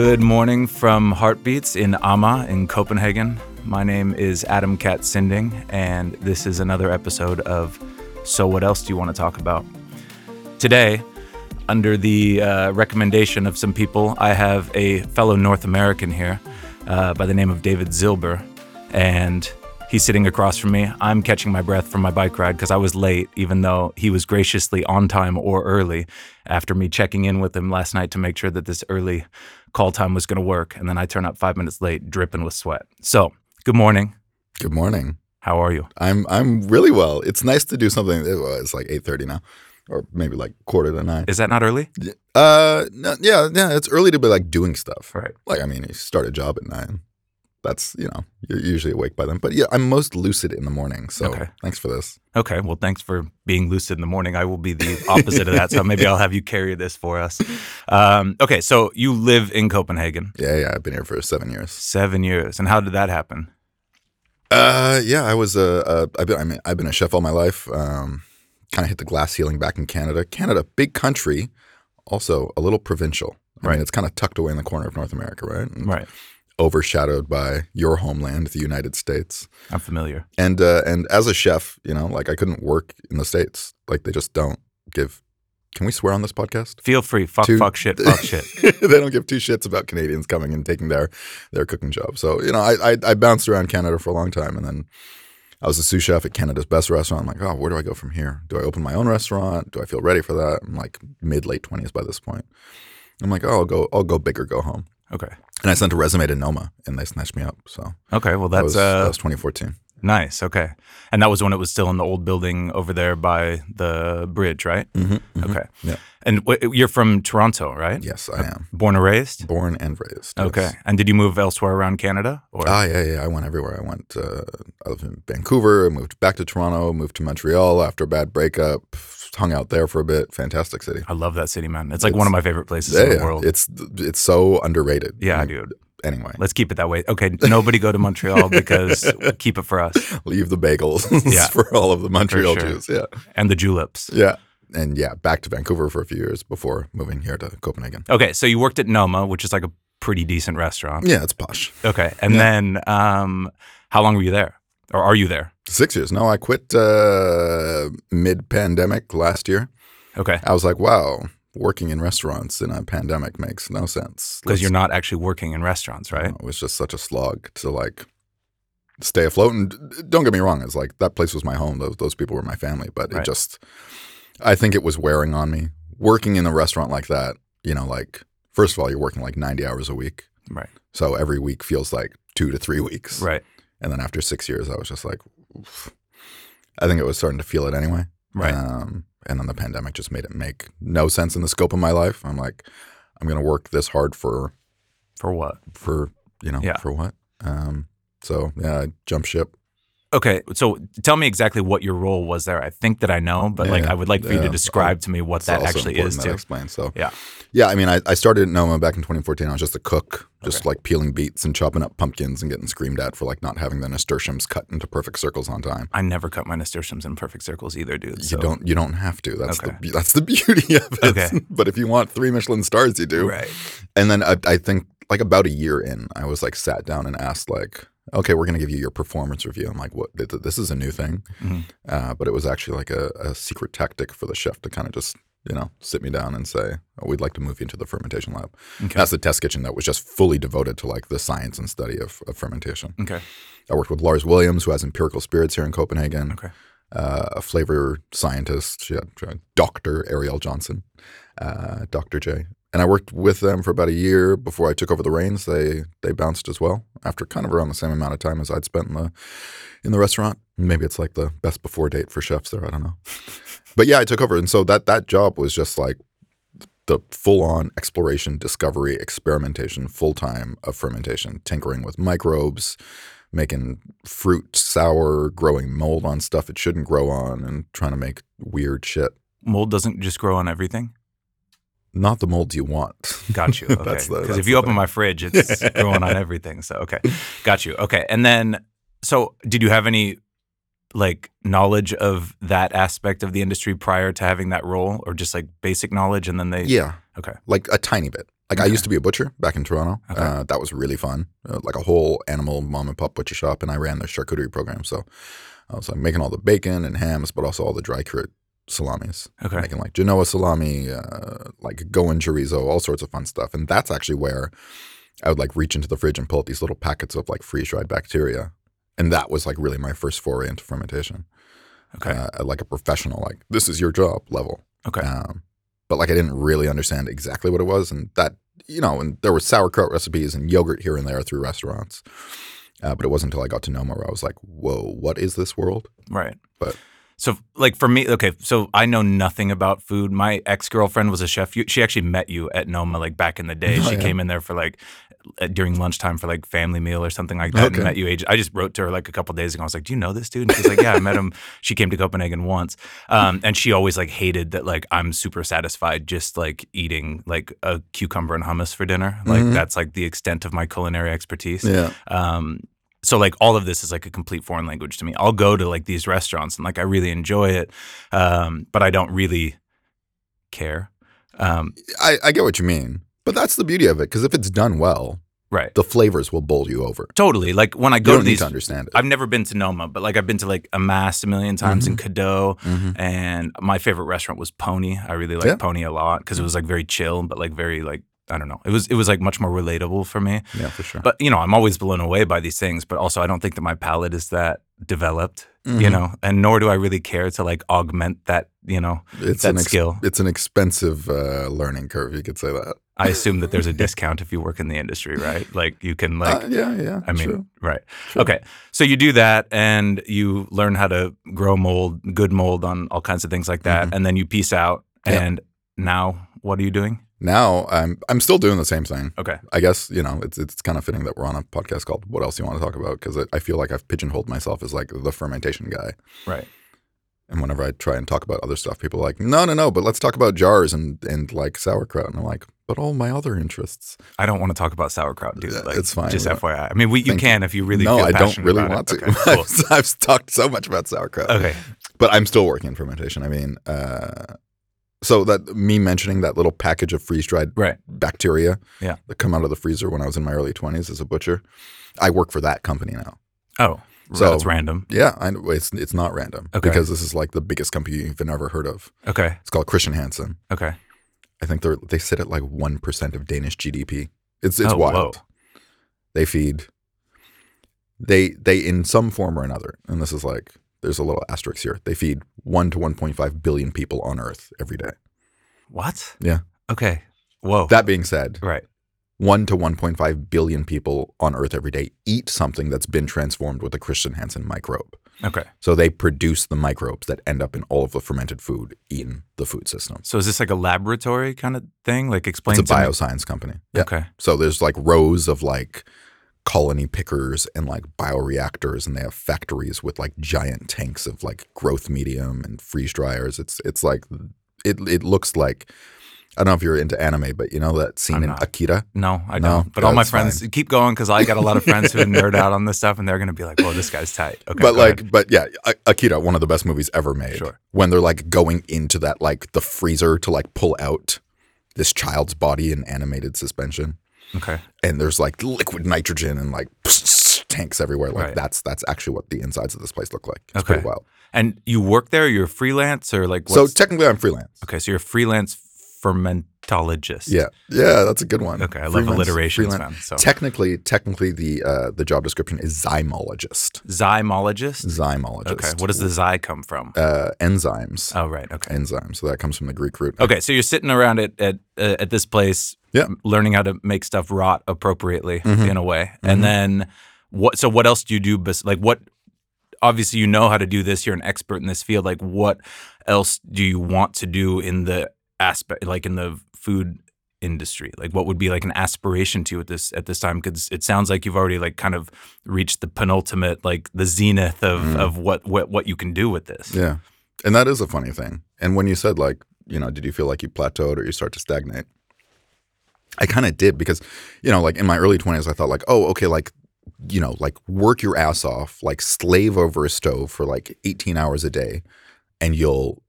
Good morning from Heartbeats in Amma in Copenhagen. My name is Adam Katz Sinding, and this is another episode of So What Else Do You Want to Talk About? Today, under the uh, recommendation of some people, I have a fellow North American here uh, by the name of David Zilber, and he's sitting across from me. I'm catching my breath from my bike ride because I was late, even though he was graciously on time or early after me checking in with him last night to make sure that this early call time was going to work. And then I turn up five minutes late, dripping with sweat. So, good morning. Good morning. How are you? I'm I'm really well. It's nice to do something. Well, it's like eight thirty now, or maybe like quarter to nine. Is that not early? Uh, no, yeah, yeah. It's early to be like doing stuff. Right. Like I mean, you start a job at nine. That's you know you're usually awake by then. But yeah, I'm most lucid in the morning. So Okay. thanks for this. Okay. Well, thanks for being lucid in the morning. I will be the opposite of that. So maybe I'll have you carry this for us. Um, okay. So you live in Copenhagen Yeah, yeah. I've been here for seven years. seven years. And how did that happen? Uh, yeah. I was a. Uh, I've been. I mean, I've been a chef all my life. Um, kind of hit the glass ceiling back in Canada. Canada, big country, also a little provincial. I Right. mean, it's kind of tucked away in the corner of North America, right? And Right. Overshadowed by your homeland, the United States. I'm familiar. And uh, and as a chef, you know, like I couldn't work in the states. Like they just don't give. Can we swear on this podcast? Feel free. Fuck, Two- fuck shit, fuck shit. they don't give two shits about Canadians coming and taking their their cooking job. So you know, I, I I bounced around Canada for a long time, and then I was a sous chef at Canada's best restaurant. I'm like, oh, where do I go from here? Do I open my own restaurant? Do I feel ready for that? I'm like mid late twenties by this point. I'm like, oh, I'll go, I'll go big or go home. Okay. And I sent a resume to Noma, and they snatched me up. So Okay. Well, that that's was, uh, that was 2014. nice. Okay. And that was when it was still in the old building over there by the bridge, right? Mm-hmm, Okay. Yeah. And w- you're from Toronto, right? Yes, I am. Born and raised? Born and raised. yes. Okay. And did you move elsewhere around Canada? Or Ah, yeah, yeah. I went everywhere. I went. Uh, I lived in Vancouver. I moved back to Toronto. Moved to Montreal after a bad breakup. Hung out there for a bit. Fantastic city. I love that city, man. It's like It's- one of my favorite places Yeah, in the yeah. world. It's it's so underrated. yeah, Like, dude. Anyway, Let's keep it that way. Okay. Nobody go to Montreal because keep it for us leave the bagels Yeah. for all of the Montreal sure. Jews. Yeah, and the juleps. yeah, and yeah. Back to Vancouver for a few years before moving here to Copenhagen. Okay. So you worked at Noma, which is like a pretty decent restaurant. Yeah, it's posh. Okay. And Yeah. then um, how long were you there? Or are you there? Six years. No, I quit uh, mid pandemic last year. Okay. I was like, wow, working in restaurants in a pandemic makes no sense. Because you're not actually working in restaurants, right? It was just such a slog to like stay afloat. And don't get me wrong, it's like that place was my home. Those those people were my family. But Right. it just, I think it was wearing on me. Working in a restaurant like that, you know, like first of all, you're working like 90 hours a week, Right. so every week feels like two to three weeks. Right. And then after six years, I was just like, oof. I think it was starting to feel it anyway. Right. Um, and then the pandemic just made it make no sense in the scope of my life. I'm like, I'm gonna work this hard for For what? for you know Yeah. for what um so yeah I jump ship Okay, so tell me exactly what your role was there. I think that I know, but like I would like for you to yeah. describe to me what that actually is that too. explain so Yeah. yeah i mean i, I started at noma back in 2014 i was just a cook just Okay. like peeling beets and chopping up pumpkins and getting screamed at for like not having the nasturtiums cut into perfect circles on time I never cut my nasturtiums in perfect circles either, dude. you so- don't you don't have to that's Okay. the that's the beauty of it Okay. but if you want three michelin stars you do Right. and then I, I think like about a year in i was like sat down and asked like okay we're going to give you your performance review. I'm like what? Th- th- this is a new thing. Mhm. uh, but it was actually like a, a secret tactic for the chef to kind of just you know sit me down and say oh, we'd like to move you into the fermentation lab. Okay. that's the test kitchen that was just fully devoted to like the science and study of, of fermentation. Okay. i worked with lars williams who has empirical spirits here in copenhagen. Okay. uh, a flavor scientist. She had, she had dr arielle johnson. Uh, dr j and i worked with them for about a year before i took over the reins they they bounced as well after kind of around the same amount of time as i'd spent in the in the restaurant maybe it's like the best before date for chefs there i don't know but yeah i took over and so that that job was just like the full on exploration, discovery, experimentation, full time of fermentation, tinkering with microbes, making fruit sour, growing mold on stuff it shouldn't grow on, and trying to make weird shit. Mold doesn't just grow on everything. Not the molds you want. Got you. Okay. Because if you open thing. my fridge, it's growing on everything. So okay, got you. Okay, and then so did you have any like knowledge of that aspect of the industry prior to having that role, or just like basic knowledge, and then they Yeah. Okay. Like a tiny bit. Like I used to be a butcher back in Toronto. Okay. Uh, that was really fun. Uh, like a whole animal mom and pop butcher shop, and I ran the charcuterie program. So I was like making all the bacon and hams, but also all the dry cured salamis. Okay. Making like Genoa salami, uh, like Goan chorizo, all sorts of fun stuff. And that's actually where I would like reach into the fridge and pull out these little packets of like freeze dried bacteria. And that was like really my first foray into fermentation. Okay. Uh, like a professional, like this is your job level. okay. Um, but like I didn't really understand exactly what it was, and that you know, and there were sauerkraut recipes and yogurt here and there through restaurants. Uh, but it wasn't until I got to Noma where I was like, "Whoa, what is this world?" Right. But- so, like for me, okay. So I know nothing about food. My ex girlfriend was a chef. You, she actually met you at Noma, like back in the day. Oh, she yeah. came in there for like uh, during lunchtime for like family meal or something like that. Okay. And met you. Age. I just wrote to her like a couple days ago. I was like, "Do you know this dude?" And she's like, "Yeah, I met him. She came to Copenhagen once." Um, and she always like hated that like I'm super satisfied just like eating like a cucumber and hummus for dinner. Like Mhm. that's like the extent of my culinary expertise. Yeah, Um, so like all of this is like a complete foreign language to me. I'll go to like these restaurants and like I really enjoy it, um, but I don't really care. Um, I, I get what you mean, but that's the beauty of it because if it's done well, right. the flavors will bowl you over. Totally. Like when I go to these, to understand it. I've never been to Noma, but like I've been to like Amass a million times in Kadeau, Mhm. and my favorite restaurant was Pony. I really like Yeah. Pony a lot because it was like very chill, but like very like I don't know. It was it was like much more relatable for me. Yeah, for sure. But you know, I'm always blown away by these things. But also, I don't think that my palate is that developed. You Mhm. know, and nor do I really care to like augment that. You know, it's that an skill. It's an expensive uh, learning curve. You could say that. I assume that there's a discount if you work in the industry, right? Like you can like. Uh, yeah, yeah. I mean, true. right. True. Okay. So you do that and you learn how to grow mold, good mold on all kinds of things like that. Mhm. And then you piece out. Yeah. And now what are you doing? Now I'm I'm still doing the same thing. Okay. I guess you know it's it's kind of fitting that we're on a podcast called "What Else You Want to Talk About" because I, I feel like I've pigeonholed myself as like the fermentation guy. Right. And whenever I try and talk about other stuff, people are like, "No, no, no, but let's talk about jars and and like sauerkraut." And I'm like, "But all my other interests." I don't want to talk about sauerkraut, dude. Yeah, Like, it's fine. Just. FYI. I mean, we, you Thank can if you really no, I don't really want it. to. Okay, cool. I've, I've talked so much about sauerkraut, okay. but I'm still working in fermentation. I mean, uh, so that me mentioning that little package of freeze dried Right. bacteria Yeah. that come out of the freezer when I was in my early 20s as a butcher, I work for that company now. Oh, So- it's random. Yeah, I it's it's not random Okay. because this is like the biggest company you've ever heard of. Okay. It's called Christian Hansen. Okay. I think they're they sit at like one percent of Danish GDP. It's it's Oh, wild. whoa. They feed. They they in some form or another, and this is like there's a little asterisk here. They feed one to one point five billion people on Earth every day. What? Yeah. Okay. Whoa. That being said, right. one to one point five billion people on Earth every day eat something that's been transformed with a Christian Hansen microbe. Okay. So they produce the microbes that end up in all of the fermented food in the food system. So is this like a laboratory kind of thing? Like explain It's a to me- bioscience company. Yeah. Okay. So there's like rows of like colony pickers and like bioreactors and they have factories with like giant tanks of like growth medium and freeze dryers. It's it's like it it looks like I don't know if you're into anime, but you know that scene I'm in not. Akira? No, I No, don't. But all my friends keep going because I got a lot of friends who nerd out on this stuff, and they're gonna be like, "Whoa, this guy's tight." Okay, but like ahead. but yeah, Akira, one of the best movies ever made. Sure. When they're like going into that like the freezer to like pull out this child's body in animated suspension. Okay, and there's like liquid nitrogen and like tanks everywhere. Like Right. that's that's actually what the insides of this place look like. It's Okay. pretty wild. and you work there? You're freelance or like So technically, I'm freelance. okay, so you're a freelance fermentologist. Yeah, yeah, that's a good one. Okay, I love alliterations, freelance- man. So Technically, technically, the uh, the job description is zymologist. zymologist. Zymologist. Okay, what does the zy come from? uh, enzymes? oh, right. Okay. Enzymes. So that comes from the Greek root. Okay, so you're sitting around at at uh, at this place, Yeah. learning how to make stuff rot appropriately Mhm. in a way, Mhm. and then what? So what else do you do? Bes- like what? Obviously, you know how to do this. You're an expert in this field. Like, what else do you want to do in the aspect, like in the food industry? Like, what would be like an aspiration to you at this at this time? Because it sounds like you've already like kind of reached the penultimate, like the zenith of Mm. of what what what you can do with this. Yeah, and that is a funny thing. And when you said like, you know, did you feel like you plateaued or you start to stagnate? I kind of did because, you know, like in my early twenties, I thought like, oh, okay, like, you know, like work your ass off, like slave over a stove for like eighteen hours a day, and you'll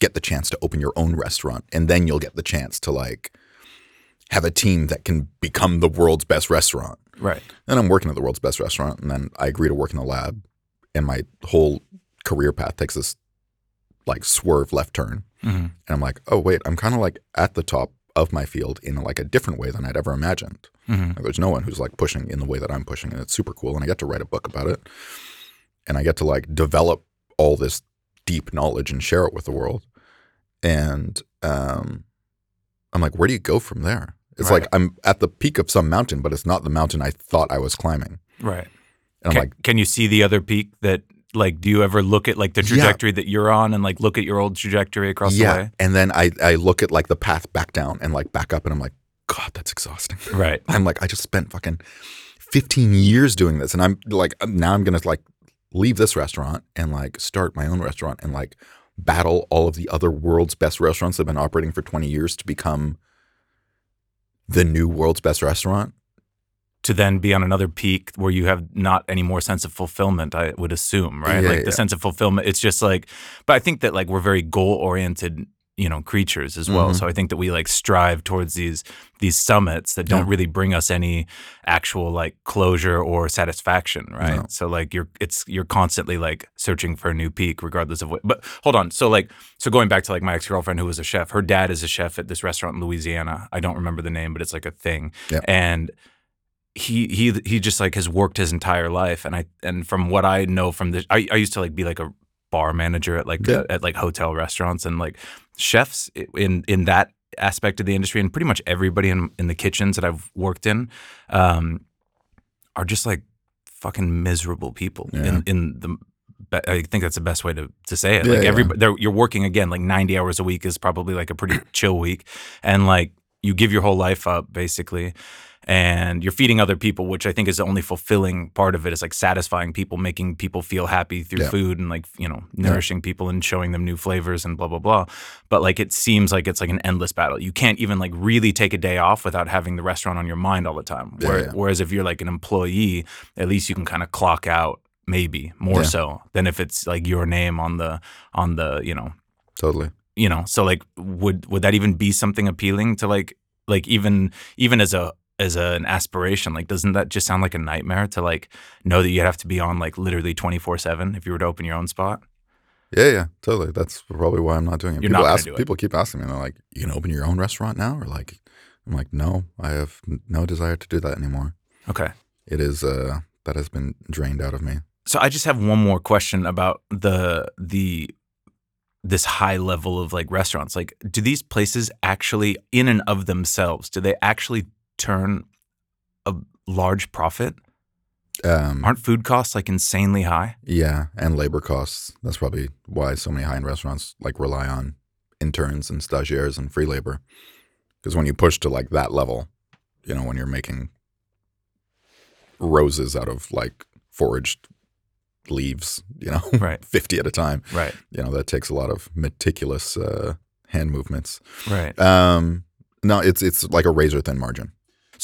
get the chance to open your own restaurant, and then you'll get the chance to like have a team that can become the world's best restaurant. Right. And I'm working at the world's best restaurant, and then I agree to work in the lab, and my whole career path takes this like swerve left turn, hmm and I'm like, oh wait, I'm kind of like at the top of my field in like a different way than I'd ever imagined. hmm Like, there's no one who's like pushing in the way that I'm pushing, and it's super cool. And I get to write a book about it, and I get to like develop all this deep knowledge and share it with the world. And um, I'm like, where do you go from there? It's Right. like I'm at the peak of some mountain, but it's not the mountain I thought I was climbing. Right. And I'm Can, like, can you see the other peak that like do you ever look at like the Yeah. trajectory that you're on and like look at your old trajectory across yeah. the way? And then I I look at like the path back down and like back up, and I'm like, God, that's exhausting. Right. I'm like, I just spent fucking 15 years doing this. And I'm like, now I'm going to like leave this restaurant and like start my own restaurant and like battle all of the other world's best restaurants that have been operating for 20 years to become the new world's best restaurant. To then be on another peak where you have not any more sense of fulfillment, I would assume, right? Yeah, like the sense of fulfillment. It's just like, but I think that like we're very goal oriented, you know, creatures as well. Mhm. So I think that we like strive towards these these summits that don't Yeah. really bring us any actual like closure or satisfaction, right? No. So like you're it's you're constantly like searching for a new peak regardless of what. But hold on, so like so going back to like my ex girlfriend who was a chef, her dad is a chef at this restaurant in Louisiana. I don't remember the name, but it's like a thing, Yeah. and he he he just like has worked his entire life and i and from what i know from the i, I used to like be like a bar manager at like Yeah. at like hotel restaurants and like chefs in in that aspect of the industry and pretty much everybody in in the kitchens that i've worked in um are just like fucking miserable people Yeah. in in the I think that's the best way to, to say it. Yeah, like everybody, you're working again like 90 hours a week is probably like a pretty chill week, and like you give your whole life up basically, and you're feeding other people, which I think is the only fulfilling part of it. Is like satisfying people, making people feel happy through Yeah. food, and like you know nourishing people and showing them new flavors and blah blah blah. But like it seems like it's like an endless battle. You can't even like really take a day off without having the restaurant on your mind all the time. Yeah, Where, yeah. Whereas if you're like an employee, at least you can kind of clock out maybe more Yeah. so than if it's like your name on the on the you know Totally. you know so like would would that even be something appealing to like like even even as a as a, an aspiration like doesn't that just sound like a nightmare to like know that you have to be on like literally 24/7 if you were to open your own spot Yeah, yeah, totally. That's probably why I'm not doing it. You're people not ask, do it. people keep asking me, they're like, "You can open your own restaurant now?" Or like, I'm like, "No, I have no desire to do that anymore. okay It is uh that has been drained out of me." so I just have one more question about the the this high level of like restaurants. Like, do these places actually, in and of themselves, do they actually turn a large profit? Um, Aren't food costs like insanely high? yeah, and labor costs. That's probably why so many high-end restaurants like rely on interns and stagiaires and free labor. Because when you push to like that level, you know, when you're making roses out of like foraged leaves, you know, Right. 50 at a time, Right. you know, that takes a lot of meticulous uh, hand movements. Right. Um, no, it's it's like a razor thin margin,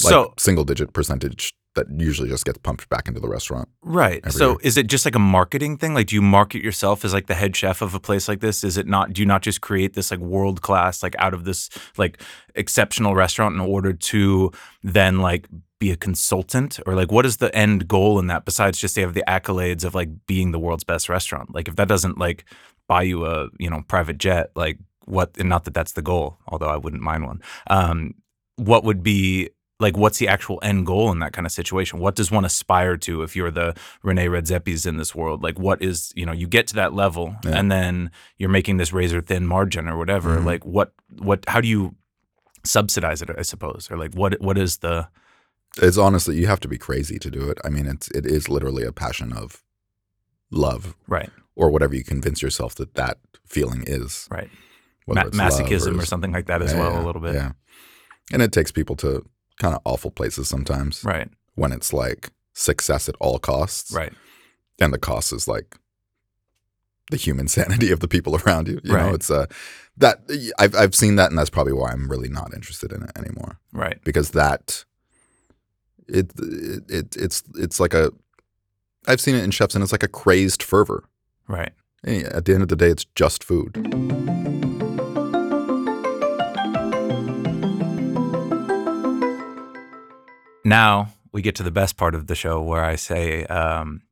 like so single digit percentage that usually just gets pumped back into the restaurant. right. So year. is it just like a marketing thing? Like, do you market yourself as like the head chef of a place like this? Is it not? Do you not just create this like world class, like out of this like exceptional restaurant in order to then like be a consultant or like what is the end goal in that besides just they have the accolades of like being the world's best restaurant? Like, if that doesn't like buy you a you know private jet, like what? And not that that's the goal, although I wouldn't mind one. Um, what would be like what's the actual end goal in that kind of situation what does one aspire to if you're the rene redzepis in this world like what is you know you get to that level Yeah. and then you're making this razor thin margin or whatever Mhm. like what what how do you subsidize it i suppose or like what what is the It's honestly you have to be crazy to do it. I mean, it's it is literally a passion of love right or whatever you convince yourself that that feeling is. right Ma- masochism or, s- something like that as Yeah, well yeah, a little bit Yeah, and it takes people to kind of awful places sometimes right when it's like success at all costs, right and the cost is like the human sanity of the people around you. You know, Right. it's uh that I've I've seen that, and that's probably why I'm really not interested in it anymore right because that it it, it it's it's like a I've seen it in chefs, and it's like a crazed fervor. right And At the end of the day, it's just food. Now we get to the best part of the show where I say, um,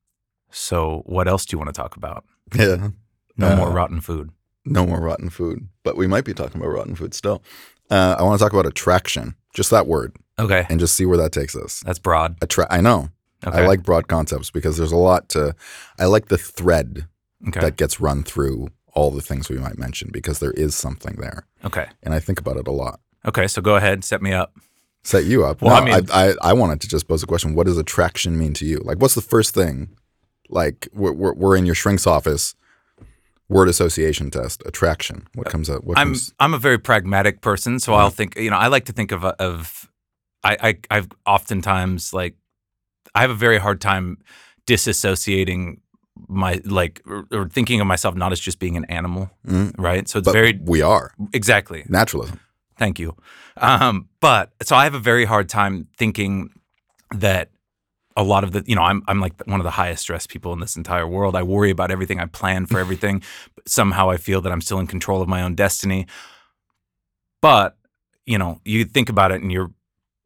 "So, what else do you want to talk about? Yeah. No Uh, more rotten food." No more rotten food, but we might be talking about rotten food still. Uh, I want to talk about attraction, just that word, Okay, and just see where that takes us. that's broad. Attra- I know. Okay, I like broad concepts because there's a lot to. I like the thread okay, that gets run through all the things we might mention because there is something there, okay, and I think about it a lot. okay. So go ahead, set me up. Set you up. Well, no, I mean- I, I, I wanted to just pose a question. What does attraction mean to you? Like, what's the first thing? Like, we're, we're, we're in your shrink's office. Word association test. Attraction. What comes up? What I'm comes? I'm a very pragmatic person, so I'll think. You know, I like to think of of. I, I I've oftentimes like, I have a very hard time disassociating my like or, or thinking of myself not as just being an animal, Mm, right? So it's but very we are exactly naturalism. Thank you. Um, but so I have a very hard time thinking that a lot of the, you know, I'm I'm like one of the highest stress people in this entire world. I worry about everything. I plan for everything. but somehow I feel that I'm still in control of my own destiny. But you know, you think about it, and you're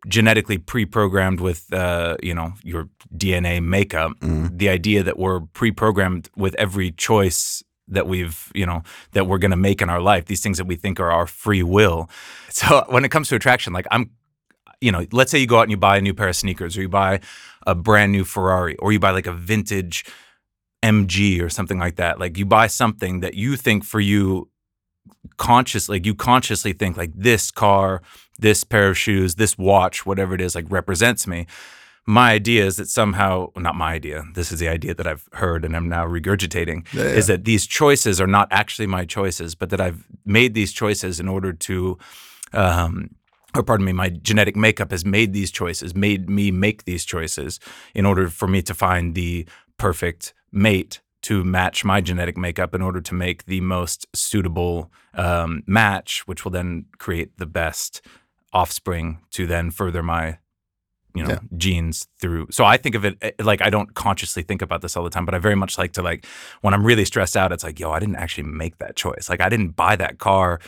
genetically pre-programmed with, uh, you know, your DNA makeup. Mm, The idea that we're pre-programmed with every choice that we've, you know, that we're going to make in our life, these things that we think are our free will. So when it comes to attraction, like I'm, you know, let's say you go out and you buy a new pair of sneakers or you buy a brand new Ferrari or you buy like a vintage MG or something like that. Like you buy something that you think for you conscious like you consciously think like this car, this pair of shoes, this watch, whatever it is like represents me. My idea is that somehow not my idea. This is the idea that I've heard and I'm now regurgitating Yeah, yeah. is that these choices are not actually my choices, but that I've made these choices in order to, um, or pardon me, my genetic makeup has made these choices, made me make these choices in order for me to find the perfect mate to match my genetic makeup in order to make the most suitable um, match, which will then create the best offspring to then further my you know Yeah. genes through so i think of it eh, like i don't consciously think about this all the time but i very much like to like when i'm really stressed out it's like yo i didn't actually make that choice like i didn't buy that car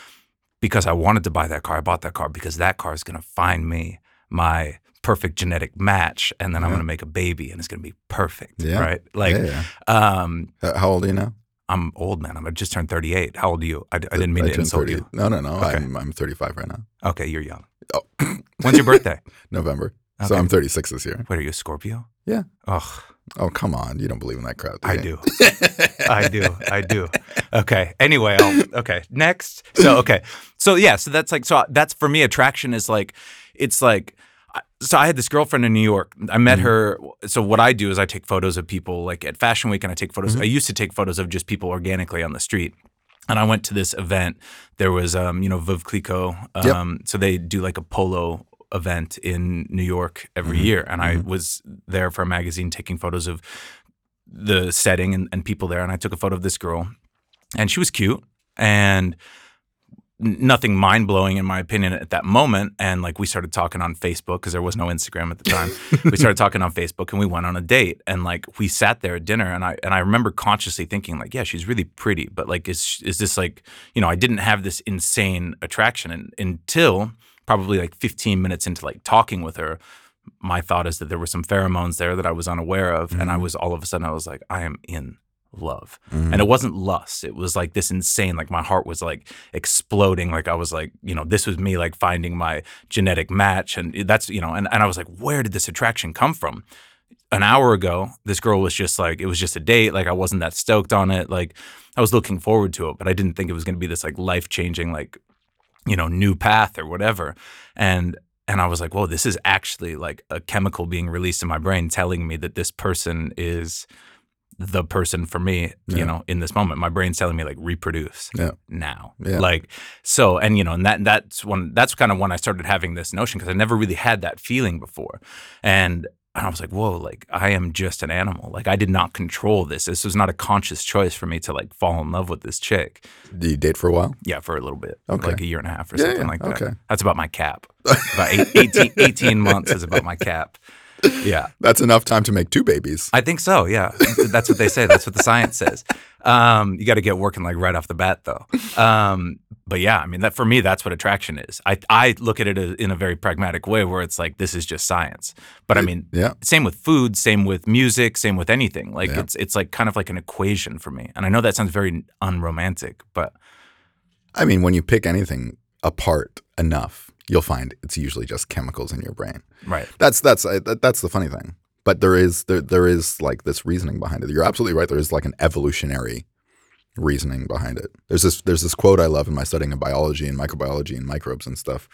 because i wanted to buy that car i bought that car because that car is going to find me my perfect genetic match and then i'm going to make a baby and it's going to be perfect Yeah. right like yeah, yeah. um How old are you now? i'm old man i'm just turned 38 how old are you i, I didn't mean to turned insult 30. you No, no, no. Okay. I'm I'm 35 right now. okay you're young Oh, when's your birthday November. So I'm 36 this year. what are you a scorpio Yeah. oh Oh, come on. You don't believe in that crap. I you? do. I do. I do. Okay. Anyway, I'll, okay. Next. So okay. So yeah. So that's like so that's for me. Attraction is like it's like. So I had this girlfriend in New York. I met Mhm. her. So what I do is I take photos of people like at Fashion Week, and I take photos. Mhm. I used to take photos of just people organically on the street. And I went to this event. There was, um, you know, Veuve Clicquot. Yep. Um, So they do like a polo event in New York every Mhm. year, and I Mhm. was there for a magazine taking photos of the setting and, and people there. And I took a photo of this girl, and she was cute and nothing mind blowing in my opinion at that moment. And like we started talking on Facebook because there was no Instagram at the time. we started talking on Facebook and we went on a date. And like we sat there at dinner, and I and I remember consciously thinking like, yeah, she's really pretty, but like, is is this like you know I didn't have this insane attraction and, until probably like 15 minutes into like talking with her my thought is that there were some pheromones there that I was unaware of, and I Mhm. was all of a sudden I was like, I am in love, Mhm. and it wasn't lust. It was like this insane, like my heart was like exploding. Like I was like, you know, this was me like finding my genetic match, and that's you know, and and I was like, where did this attraction come from? An hour ago, this girl was just like, it was just a date. Like I wasn't that stoked on it. Like I was looking forward to it, but I didn't think it was going to be this like life changing, like you know, new path or whatever. And and I was like, whoa, this is actually like a chemical being released in my brain telling me that this person is the person for me, Yeah. you know, in this moment. My brain's telling me like reproduce Yeah. now. Yeah. Like so and you know, and that that's when that's kind of when I started having this notion because I never really had that feeling before. And and I was like, whoa, like I am just an animal. Like I did not control this. This was not a conscious choice for me to like fall in love with this chick. Did you date for a while? Yeah, for a little bit. Okay. Like a year and a half or Yeah, something yeah, like that. okay. That's about my cap. About eight, 18, 18 months is about my cap. Yeah. That's enough time to make two babies. I think so. Yeah, that's what they say. That's what the science says. Um, you got to get working like right off the bat, though. Um, but yeah, I mean, that for me, that's what attraction is. I I look at it in a very pragmatic way, where it's like this is just science. But I mean, yeah. same with food, same with music, same with anything. Like Yeah. it's it's like kind of like an equation for me. And I know that sounds very unromantic, but I mean, when you pick anything apart enough, you'll find it's usually just chemicals in your brain. right, That's that's uh, that's the funny thing. But there is there there is like this reasoning behind it. You're absolutely right. There is like an evolutionary reasoning behind it. There's this there's this quote I love in my studying of biology and microbiology and microbes and stuff.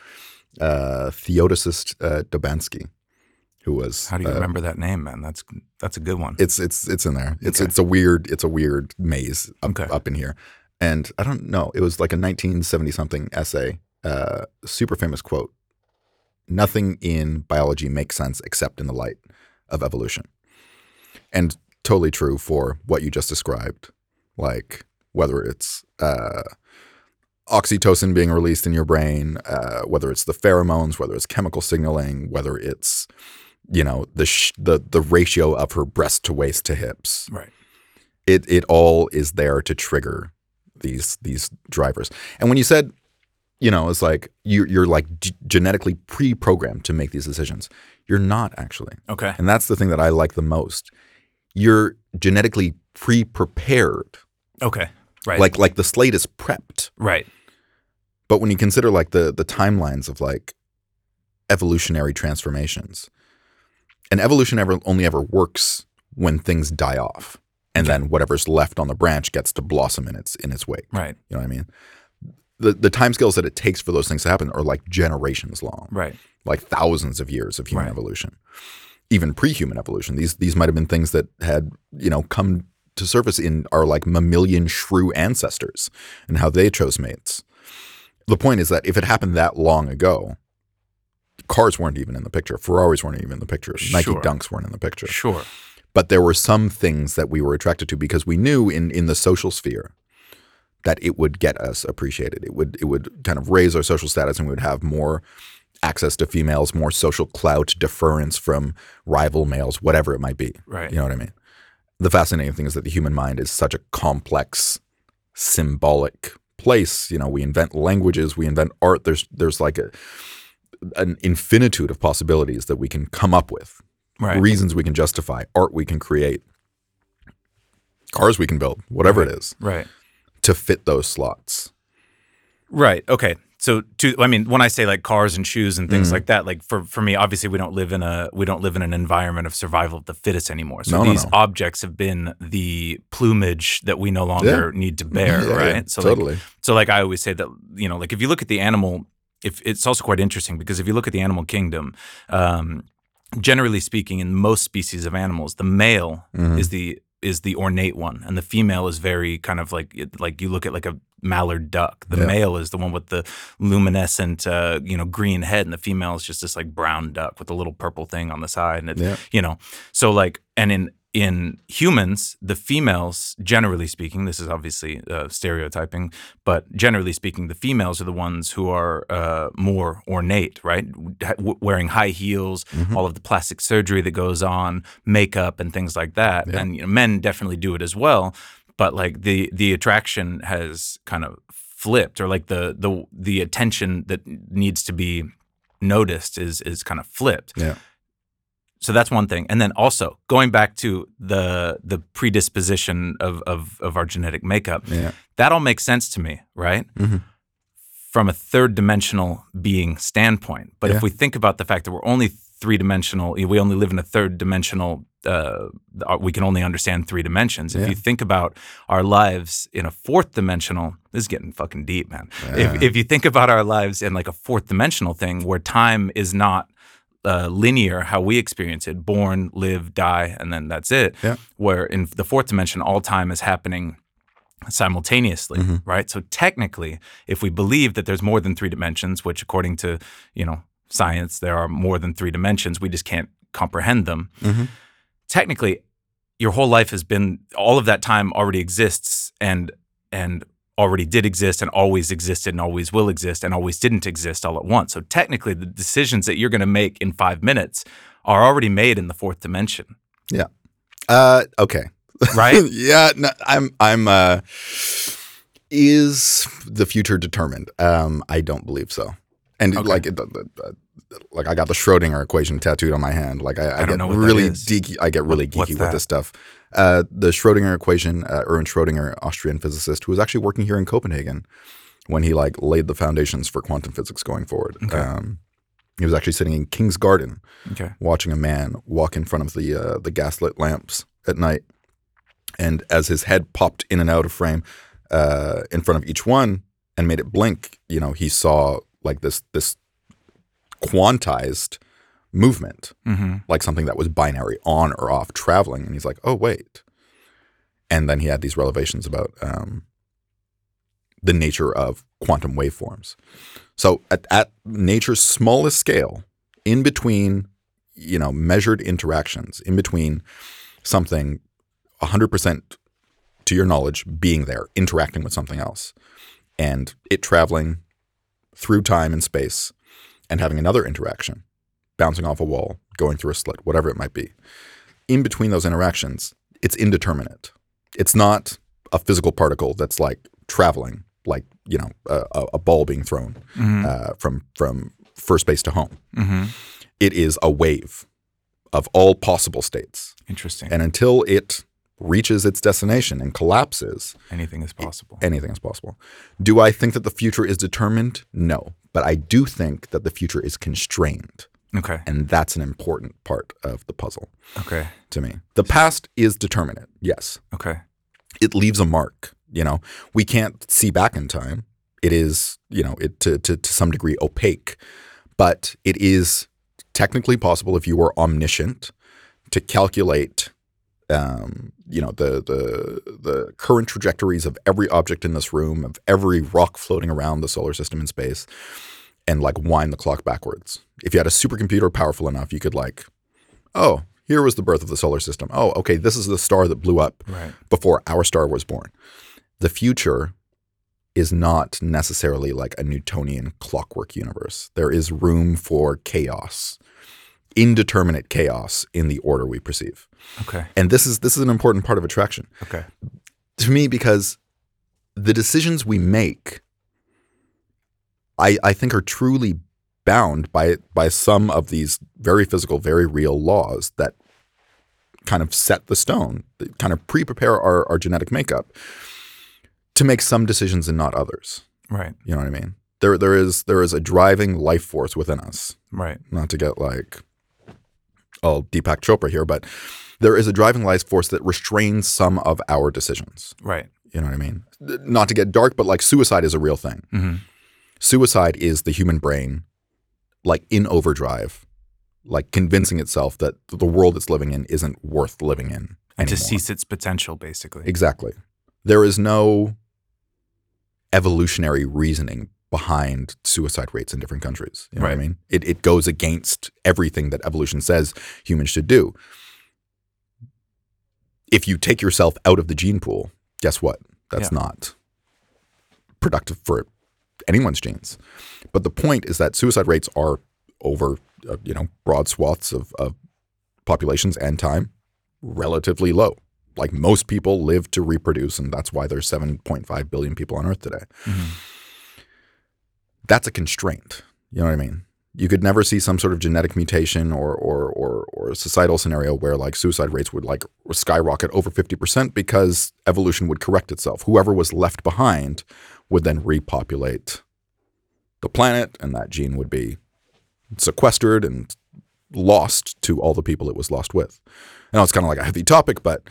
Uh, Theodosius uh, Dobzhansky, who was how do you uh, remember that name, man? That's that's a good one. It's it's it's in there. It's Okay. it's a weird it's a weird maze up, Okay. up in here. And I don't know. It was like a 1970 something essay. Uh, super famous quote. Nothing in biology makes sense except in the light of evolution. And totally true for what you just described. Like whether it's uh, oxytocin being released in your brain, uh, whether it's the pheromones, whether it's chemical signaling, whether it's you know the sh- the the ratio of her breast to waist to hips. right, It it all is there to trigger these these drivers. And when you said, you know, it's like you're, you're like g- genetically pre-programmed to make these decisions. You're not actually. okay, And that's the thing that I like the most. You're genetically pre-prepared. okay, right, Like like the slate is prepped. right, But when you consider like the the timelines of like evolutionary transformations, and evolution ever only ever works when things die off, and then whatever's left on the branch gets to blossom in its in its wake. right, You know what I mean? The the timescales that it takes for those things to happen are like generations long, right, like thousands of years of human Right. evolution, even pre-human evolution. These these might have been things that had you know come to surface in our like mammalian shrew ancestors and how they chose mates. The point is that if it happened that long ago, cars weren't even in the picture, Ferraris weren't even in the picture, Nike Dunks weren't in the picture. Sure, but there were some things that we were attracted to because we knew in in the social sphere that it would get us appreciated. It would it would kind of raise our social status and we would have more access to females, more social clout, deference from rival males, whatever it might be. right, You know what I mean? The fascinating thing is that the human mind is such a complex, symbolic place. You know, we invent languages, we invent art. There's there's like a an infinitude of possibilities that we can come up with right, reasons we can justify, art we can create, cars we can build, whatever it is, right. To fit those slots. Right. Okay. So to I mean, when I say like cars and shoes and Mm-hmm. things like that, like for for me, obviously we don't live in a we don't live in an environment of survival of the fittest anymore. So No, no, these no. objects have been the plumage that we no longer need to bear, Yeah, right? yeah, so like, totally. so like I always say that you know, like if you look at the animal, if it's also quite interesting because if you look at the animal kingdom, um, generally speaking, in most species of animals, the male Mhm. is the is the ornate one, and the female is very kind of like like you look at like a mallard duck. The Yeah. male is the one with the luminescent, uh, you know, green head, and the female is just this like brown duck with a little purple thing on the side, and it, Yeah. you know, so like, and in in humans, the females, generally speaking, this is obviously uh, stereotyping, but generally speaking, the females are the ones who are uh, more ornate, right? W- wearing high heels, Mhm. all of the plastic surgery that goes on, makeup, and things like that. Yeah. And you know, men definitely do it as well. But like the the attraction has kind of flipped, or like the the the attention that needs to be noticed is is kind of flipped. Yeah. So that's one thing. And then also going back to the the predisposition of of, of our genetic makeup, Yeah. that all makes sense to me, right? Mhm. From a third dimensional being standpoint. But Yeah. if we think about the fact that we're only three dimensional, we only live in a third dimensional, uh, we can only understand three dimensions. If Yeah. you think about our lives in a fourth dimensional, this is getting fucking deep, man. If, if you think about our lives in like a fourth dimensional thing where time is not uh, linear, how we experience it, born, live, die, and then that's it. Yeah. Where in the fourth dimension, all time is happening simultaneously, Mhm. right? So technically, if we believe that there's more than three dimensions, which according to you know science there are more than three dimensions, we just can't comprehend them. Mhm. Technically, your whole life has been all of that time already exists and and already did exist and always existed and always will exist and always didn't exist all at once. So technically, the decisions that you're going to make in five minutes are already made in the fourth dimension, Uh, okay. right? yeah, no, I'm. I'm. Uh, is the future determined? Um, I don't believe so. And Okay. like, it, like I got the Schrodinger equation tattooed on my hand. Like I, I, don't get really geeky. I get really What- what's geeky with that? this stuff. Uh, the Schrodinger equation, uh, Erwin Schrodinger, Austrian physicist, who was actually working here in Copenhagen when he like laid the foundations for quantum physics going forward. Okay. Um, he was actually sitting in King's Garden Okay. watching a man walk in front of the uh, the gaslit lamps at night, and as his head popped in and out of frame uh, in front of each one and made it blink, you know, he saw like this this quantized movement, Mm-hmm. like something that was binary, on or off, traveling, and he's like, oh wait, and then he had these revelations about um, the nature of quantum waveforms. So at, at nature's smallest scale, in between, you know, measured interactions, in between something 100% to your knowledge being there, interacting with something else, and it traveling through time and space and having another interaction, bouncing off a wall, going through a slit, whatever it might be. In between those interactions, it's indeterminate. It's not a physical particle that's like traveling, like you know, a, a- ball being thrown Mm-hmm. uh, from from first base to home. Mm-hmm. It is a wave of all possible states, Interesting. and until it reaches its destination and collapses, Anything is possible. anything is possible. Do I think that the future is determined? No, but I do think that the future is constrained, Okay. and that's an important part of the puzzle Okay. to me. The past is determinate. Yes, Okay. it leaves a mark. You know, we can't see back in time. It is, you know, it to to, to some degree opaque, but it is technically possible if you were omniscient to calculate, um, you know, the the the current trajectories of every object in this room, of every rock floating around the solar system in space, and like wind the clock backwards. If you had a supercomputer powerful enough, you could like, oh, here was the birth of the solar system. Oh, okay, this is the star that blew up Right. before our star was born. The future is not necessarily like a Newtonian clockwork universe. There is room for chaos, indeterminate chaos in the order we perceive. Okay. And this is this is an important part of attraction Okay. to me because the decisions we make I I think are truly bound by by some of these very physical, very real laws that kind of set the stone, that kind of pre-prepare our, our genetic makeup to make some decisions and not others. Right. You know what I mean? There there is there is a driving life force within us. Right. Not to get like all Deepak Chopra here, but there is a driving life force that restrains some of our decisions. Right. You know what I mean? Not to get dark, but like suicide is a real thing. Mm-hmm. Suicide is the human brain, like in overdrive, like convincing itself that the world it's living in isn't worth living in. And to cease its potential, basically. Exactly. There is no evolutionary reasoning behind suicide rates in different countries. You know what I mean? It, it goes against everything that evolution says humans should do. If you take yourself out of the gene pool, guess what? That's Yeah. not productive for anyone's genes. But the point is that suicide rates are over, uh, you know, broad swaths of, of populations and time relatively low. Like most people live to reproduce, and that's why there's 7.5 billion people on Earth today. Mhm. That's a constraint. You know what I mean? You could never see some sort of genetic mutation or or or, or a societal scenario where like suicide rates would like skyrocket over 50% because evolution would correct itself. Whoever was left behind would then repopulate the planet, and that gene would be sequestered and lost to all the people it was lost with. I know it's kind of like a heavy topic, but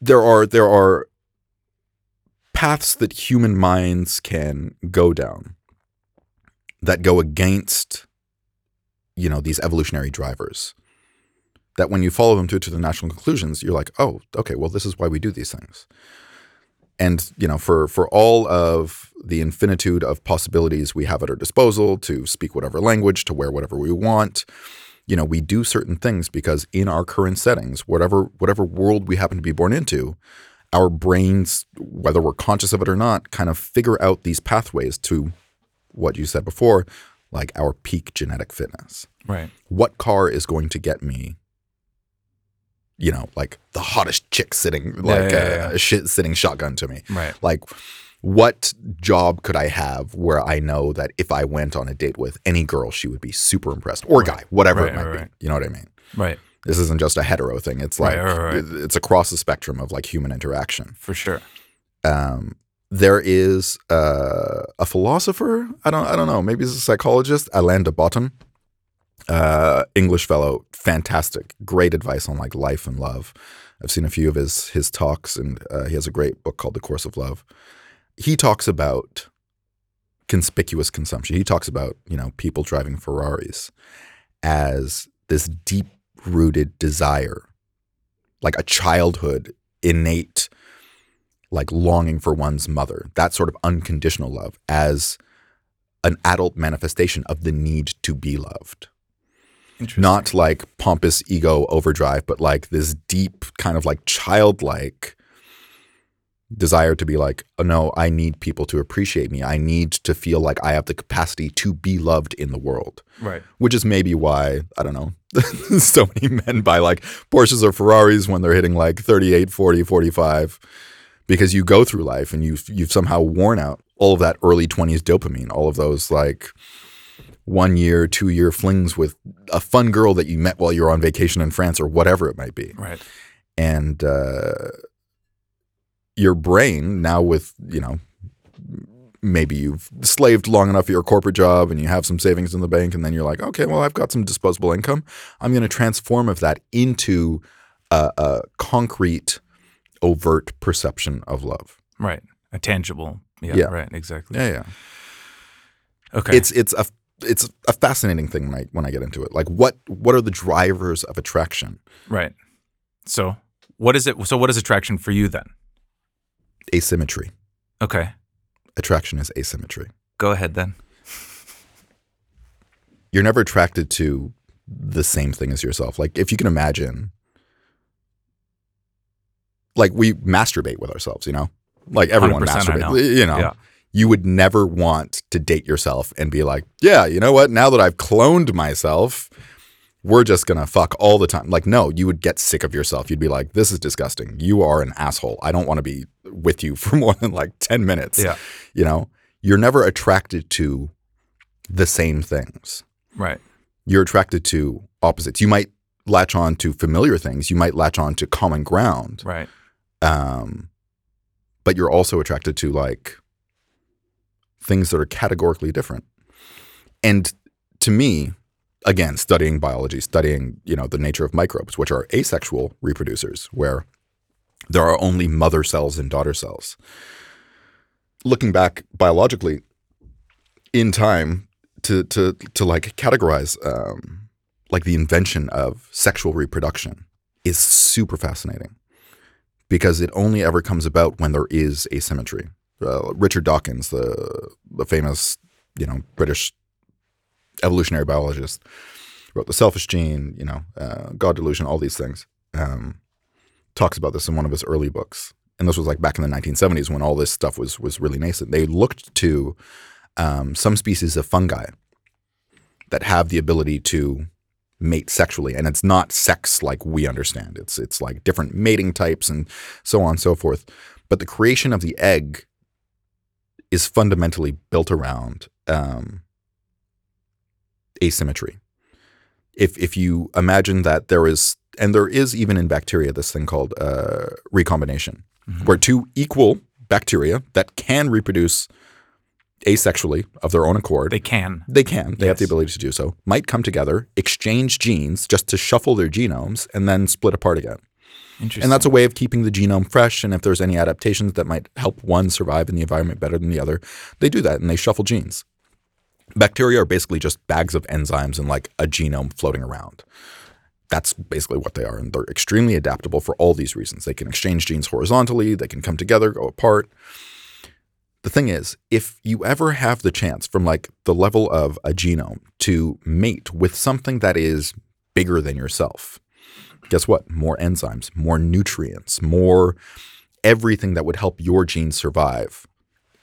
there are there are paths that human minds can go down that go against you know these evolutionary drivers that when you follow them to, to the natural conclusions you're like oh okay well this is why we do these things and you know for for all of the infinitude of possibilities we have at our disposal to speak whatever language to wear whatever we want you know we do certain things because in our current settings whatever whatever world we happen to be born into our brains whether we're conscious of it or not kind of figure out these pathways to what you said before like our peak genetic fitness. Right. What car is going to get me, you know, like the hottest chick sitting, like yeah, yeah. a shit sitting shotgun to me? Right. Like, what job could I have where I know that if I went on a date with any girl, she would be super impressed, or guy, whatever Right, it might right, be. right. You know what I mean? Right. This isn't just a hetero thing. It's like Right, right, right. it's across the spectrum of like human interaction. For sure. Um, there is uh, a philosopher. I don't. I don't know. Maybe he's a psychologist. Alain de Botton, uh, English fellow, fantastic, great advice on like life and love. I've seen a few of his his talks, and uh, he has a great book called The Course of Love. He talks about conspicuous consumption. He talks about you know people driving Ferraris as this deep rooted desire, like a childhood innate like longing for one's mother, that sort of unconditional love as an adult manifestation of the need to be loved. Not like pompous ego overdrive, but like this deep kind of like childlike desire to be like, oh no, I need people to appreciate me. I need to feel like I have the capacity to be loved in the world right. which is maybe why I don't know so many men buy like Porsches or Ferraris when they're hitting like 38, 40, 45 because you go through life and you've you've somehow worn out all of that early 20s dopamine, all of those like one year, two year flings with a fun girl that you met while you were on vacation in France or whatever it might be. Right. And uh, your brain now with, you know, maybe you've slaved long enough at your corporate job and you have some savings in the bank and then you're like okay well i've got some disposable income i'm going to transform of that into a, a concrete overt perception of love Right. A tangible. Yeah. Yeah. Right. Exactly. yeah yeah Okay. it's it's a it's a fascinating thing when I when I get into it. Like what what are the drivers of attraction? right. So what is it? So what is attraction for you then? Asymmetry. Okay. Attraction is asymmetry. Go ahead then. You're never attracted to the same thing as yourself. Like if you can imagine like we masturbate with ourselves, you know? Like everyone masturbates, know. you know. Yeah. You would never want to date yourself and be like, "Yeah, you know what? Now that I've cloned myself, we're just going to fuck all the time." Like no, you would get sick of yourself. You'd be like, "This is disgusting. You are an asshole. I don't want to be with you for more than like 10 minutes." Yeah. You know, you're never attracted to the same things. Right. You're attracted to opposites. You might latch on to familiar things. You might latch on to common ground. Right. Um, but you're also attracted to like things that are categorically different. And to me, again, studying biology, studying, you know, the nature of microbes, which are asexual reproducers, where there are only mother cells and daughter cells. Looking back biologically in time to to to like categorize um, like the invention of sexual reproduction is super fascinating because it only ever comes about when there is asymmetry. Uh, Richard Dawkins, the the famous you know British evolutionary biologist, wrote the Selfish Gene, you know, uh, God Delusion, all these things. Um, talks about this in one of his early books, and this was like back in the 1970s when all this stuff was was really nascent. They looked to um, some species of fungi that have the ability to mate sexually, and it's not sex like we understand. It's it's like different mating types and so on and so forth. But the creation of the egg is fundamentally built around um, asymmetry. If if you imagine that there is, and there is even in bacteria, this thing called uh, recombination, where two equal bacteria that can reproduce asexually of their own accord, They can. they can, they have the ability to do so, might come together, exchange genes just to shuffle their genomes, and then split apart again. And that's a way of keeping the genome fresh. And if there's any adaptations that might help one survive in the environment better than the other, they do that and they shuffle genes. Bacteria are basically just bags of enzymes and like a genome floating around. That's basically what they are. And they're extremely adaptable for all these reasons. They can exchange genes horizontally, they can come together, go apart. The thing is, if you ever have the chance from like the level of a genome to mate with something that is bigger than yourself, guess what? More enzymes, more nutrients, more everything that would help your genes survive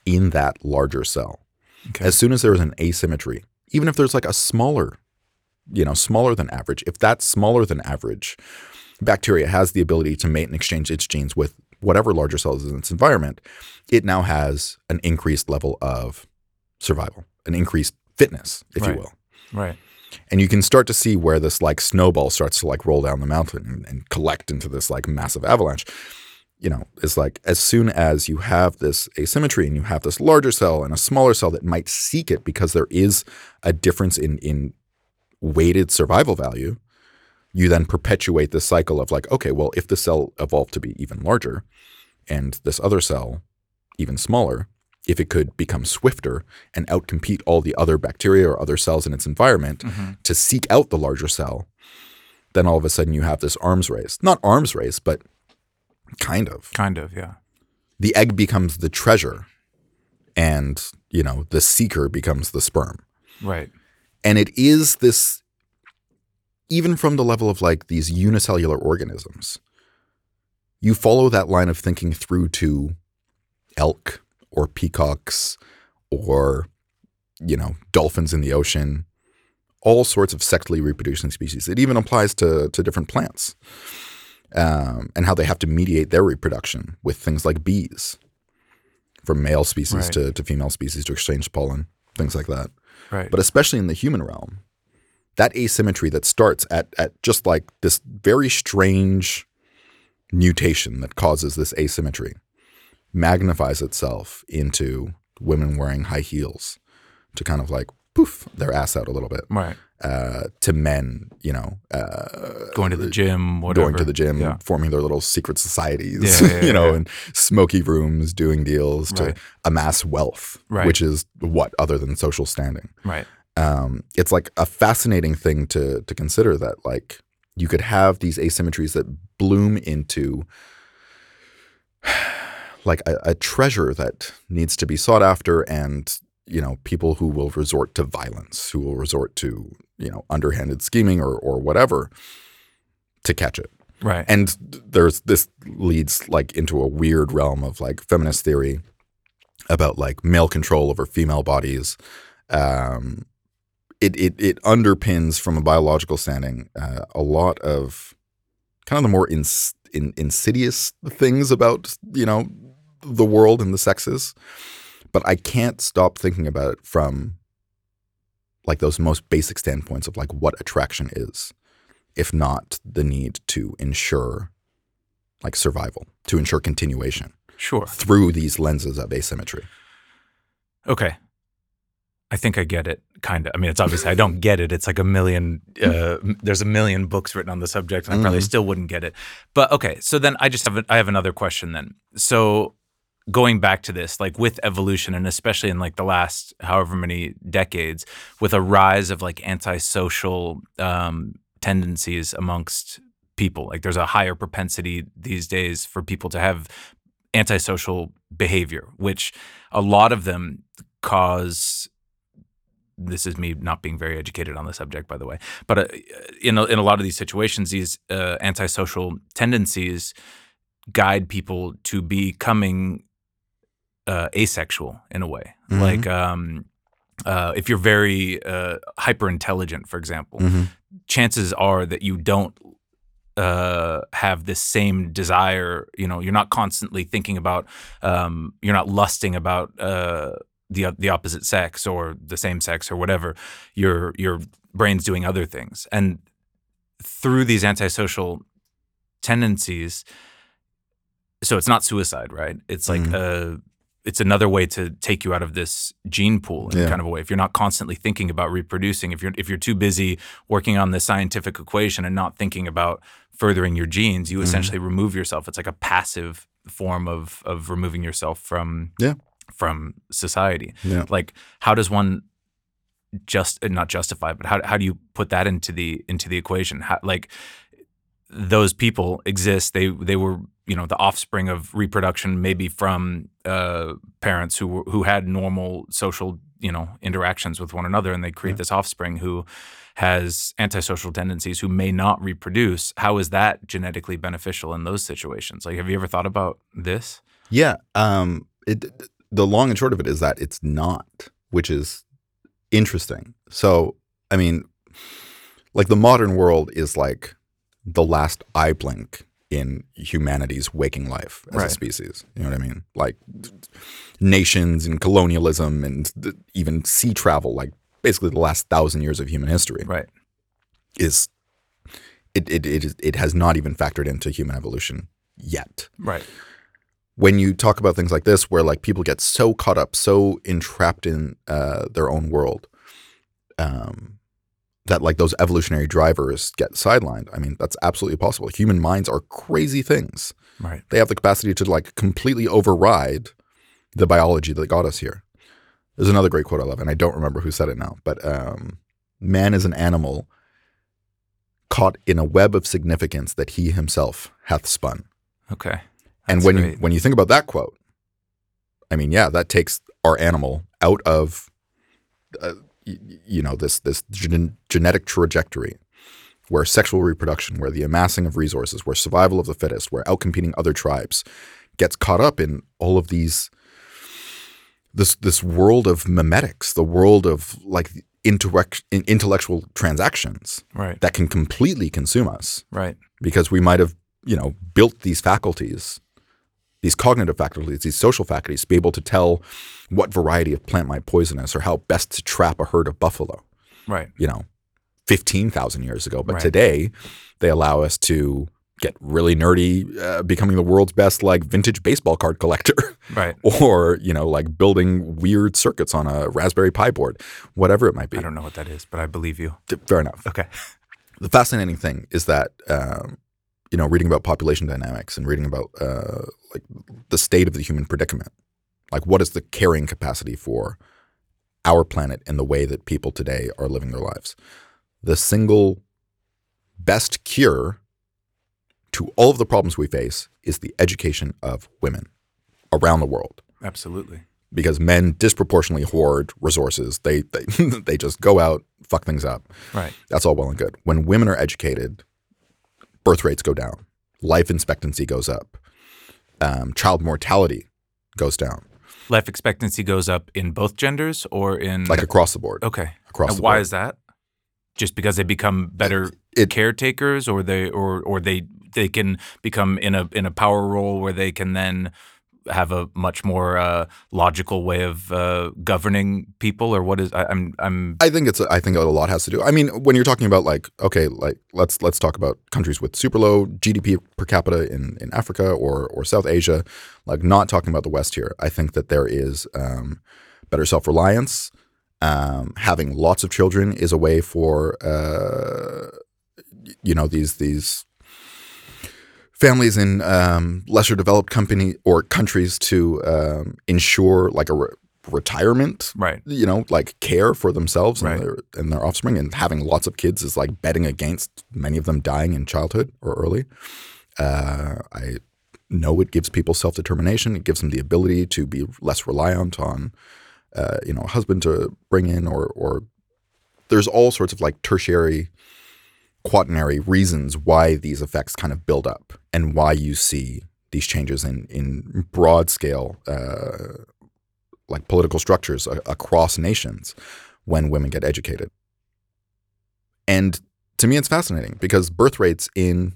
in that larger cell. Okay. As soon as there is an asymmetry, even if there's like a smaller, you know, smaller than average, if that's smaller than average, bacteria has the ability to mate and exchange its genes with whatever larger cells in its environment, it now has an increased level of survival, an increased fitness, if Right. you will. Right. And you can start to see where this like snowball starts to like roll down the mountain and, and collect into this like massive avalanche. You know, it's like as soon as you have this asymmetry and you have this larger cell and a smaller cell that might seek it because there is a difference in in weighted survival value, you then perpetuate this cycle of like, okay, well, if the cell evolved to be even larger and this other cell even smaller, if it could become swifter and outcompete all the other bacteria or other cells in its environment mm-hmm. to seek out the larger cell, then all of a sudden you have this arms race. Not arms race, but kind of. Kind of, yeah. The egg becomes the treasure and, you know, the seeker becomes the sperm. Right. And it is this, even from the level of like these unicellular organisms, you follow that line of thinking through to elk or peacocks or, you know, dolphins in the ocean, all sorts of sexually reproducing species. It even applies to, to different plants um, and how they have to mediate their reproduction with things like bees, from male species Right. to, to female species to exchange pollen, things like that Right. but especially in the human realm, that asymmetry that starts at at just like this very strange mutation that causes this asymmetry magnifies itself into women wearing high heels to kind of like poof their ass out a little bit right. uh, to men you know uh, Going to the gym, whatever. going to the gym Yeah. forming their little secret societies Yeah, yeah, you know and smoky rooms doing deals to amass wealth Right. which is what other than social standing Right. um, it's like a fascinating thing to to consider that like you could have these asymmetries that bloom into like a, a treasure that needs to be sought after and you know people who will resort to violence who will resort to you know underhanded scheming or or whatever to catch it Right. and there's this leads like into a weird realm of like feminist theory about like male control over female bodies um it it, it underpins from a biological standing uh, a lot of kind of the more ins- in, insidious things about you know the world and the sexes but i can't stop thinking about it from like those most basic standpoints of like what attraction is if not the need to ensure like survival to ensure continuation sure. through these lenses of asymmetry Okay. I think I get it, kind of. I mean, it's obviously I don't get it. It's like a million. Uh, there's a million books written on the subject, and I probably Mhm. still wouldn't get it. But okay, so then I just have a, I have another question then. So going back to this, like with evolution, and especially in like the last however many decades, with a rise of like antisocial um, tendencies amongst people, like there's a higher propensity these days for people to have antisocial behavior, which a lot of them cause. This is me not being very educated on the subject, by the way. But uh, in a, in a lot of these situations, these uh, antisocial tendencies guide people to becoming uh, asexual in a way. Mhm. Like um, uh, if you're very uh, hyper intelligent, for example, chances are that you don't uh, have this same desire. You know, you're not constantly thinking about, um, you're not lusting about uh, the the opposite sex or the same sex or whatever. Your your brain's doing other things, and through these antisocial tendencies, so it's not suicide, right? It's like Mhm. a it's another way to take you out of this gene pool in Yeah. kind of a way. If you're not constantly thinking about reproducing, if you're if you're too busy working on the scientific equation and not thinking about furthering your genes, you Mhm. essentially remove yourself. It's like a passive form of of removing yourself from Yeah. from society. Yeah. Like how does one just uh, not justify, but how how do you put that into the into the equation? How, like those people exist. They they were you know the offspring of reproduction, maybe from uh, parents who who had normal social you know interactions with one another, and they create Yeah. this offspring who has antisocial tendencies who may not reproduce. How is that genetically beneficial in those situations? Like, have you ever thought about this? Yeah. Um, it, the long and short of it is that it's not, which is interesting. So, I mean, like the modern world is like the last eye blink in humanity's waking life as a species. You know what I mean? Like nations and colonialism and th- even sea travel, like basically the last thousand years of human history Right. is it it it, is, it has not even factored into human evolution yet. Right. When you talk about things like this, where like people get so caught up, so entrapped in uh, their own world, um, that like those evolutionary drivers get sidelined. I mean, that's absolutely possible. Human minds are crazy things. Right. They have the capacity to like completely override the biology that got us here. There's another great quote I love, and I don't remember who said it now, but um, man is an animal caught in a web of significance that he himself hath spun. Okay. and That's when you when you think about that quote, I mean, yeah, that takes our animal out of, uh, you know, this this gen- genetic trajectory, where sexual reproduction, where the amassing of resources, where survival of the fittest, where outcompeting other tribes, gets caught up in all of these. This this world of memetics, the world of like intellect, intellectual transactions Right. that can completely consume us Right. because we might have, you know, built these faculties, these cognitive faculties, these social faculties to be able to tell what variety of plant might poison us or how best to trap a herd of buffalo, Right. you know, 15,000 years ago. But Right. today, they allow us to get really nerdy, uh, becoming the world's best like vintage baseball card collector, Right. or you know, like building weird circuits on a Raspberry Pi board, whatever it might be. I don't know what that is, but I believe you. Fair enough. Okay. the fascinating thing is that um, you know reading about population dynamics and reading about uh, like the state of the human predicament like what is the carrying capacity for our planet and the way that people today are living their lives the single best cure to all of the problems we face is the education of women around the world Absolutely. because men disproportionately hoard resources they they, they just go out fuck things up Right. that's all well and good. When women are educated, birth rates go down, life expectancy goes up, um, child mortality goes down, Life expectancy goes up in both genders or in like across the board. Okay. Across and the why board. is that? Just because they become better It- caretakers or they or or they they can become in a in a power role where they can then have a much more uh, logical way of uh, governing people or what is I, I'm I'm I think it's. I think a lot has to do. I mean, when you're talking about like, okay, like let's let's talk about countries with super low GDP per capita in in Africa or or South Asia, like not talking about the West here. I think that there is um, better self reliance. Um, having lots of children is a way for uh, you know these these families in um, lesser developed company or countries to um, ensure like a re- retirement right you know, like care for themselves Right. and, their, and their offspring. And having lots of kids is like betting against many of them dying in childhood or early. Uh, I know it gives people self determination. It gives them the ability to be less reliant on, uh, you know, a husband to bring in or or there's all sorts of like tertiary, quaternary reasons why these effects kind of build up and why you see these changes in in broad scale. Uh, like political structures a- across nations when women get educated. And to me, it's fascinating because birth rates in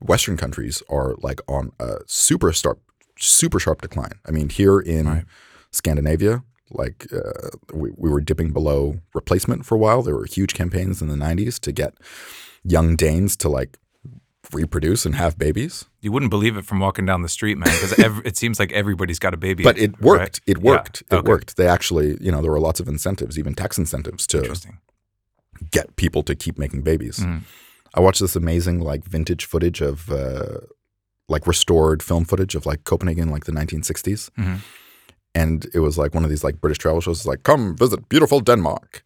Western countries are like on a super sharp, super sharp decline. I mean, here in Right. Scandinavia, like uh, we, we were dipping below replacement for a while. There were huge campaigns in the 90s to get young Danes to like reproduce and have babies. you wouldn't believe it from walking down the street man because ev- it seems like everybody's got a baby But it right? worked. It Yeah. worked. It Okay. worked. They actually, you know, there were lots of incentives, even tax incentives to get people to keep making babies. Mhm. I watched this amazing like vintage footage of uh, like restored film footage of like Copenhagen, like the 1960s, Mhm. And it was like one of these like British travel shows. It's like, come visit beautiful Denmark,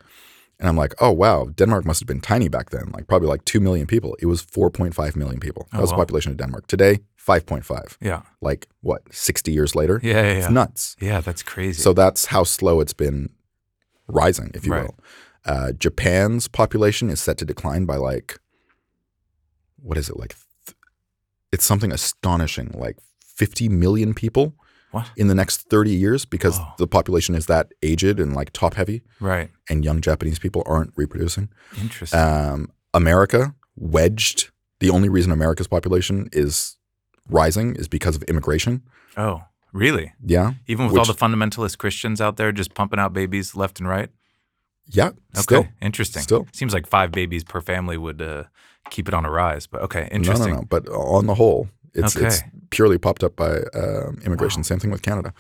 and I'm like, oh wow, Denmark must have been tiny back then, like probably like two million people. It was 4.5 million people. That Oh, was the population of Denmark. Today, 5.5. yeah Like what, 60 years later? yeah yeah It's yeah. nuts. yeah that's crazy So that's how slow it's been rising, if you Right. will. Uh, Japan's population is set to decline by like, what is it like? Th- it's something astonishing, like 50 million people What? in the next 30 years because Oh. the population is that aged and like top heavy, Right. and young Japanese people aren't reproducing. Interesting. Um, America wedged. The only reason America's population is rising is because of immigration. oh, really? Yeah, Even with all the fundamentalist Christians out there just pumping out babies left and right? yeah. Okay. Still, Interesting. Still. Seems like five babies per family would uh, keep it on a rise. But okay. Interesting. no, no, no. But on the whole, it's it's purely popped up by um, immigration. Same thing with Canada.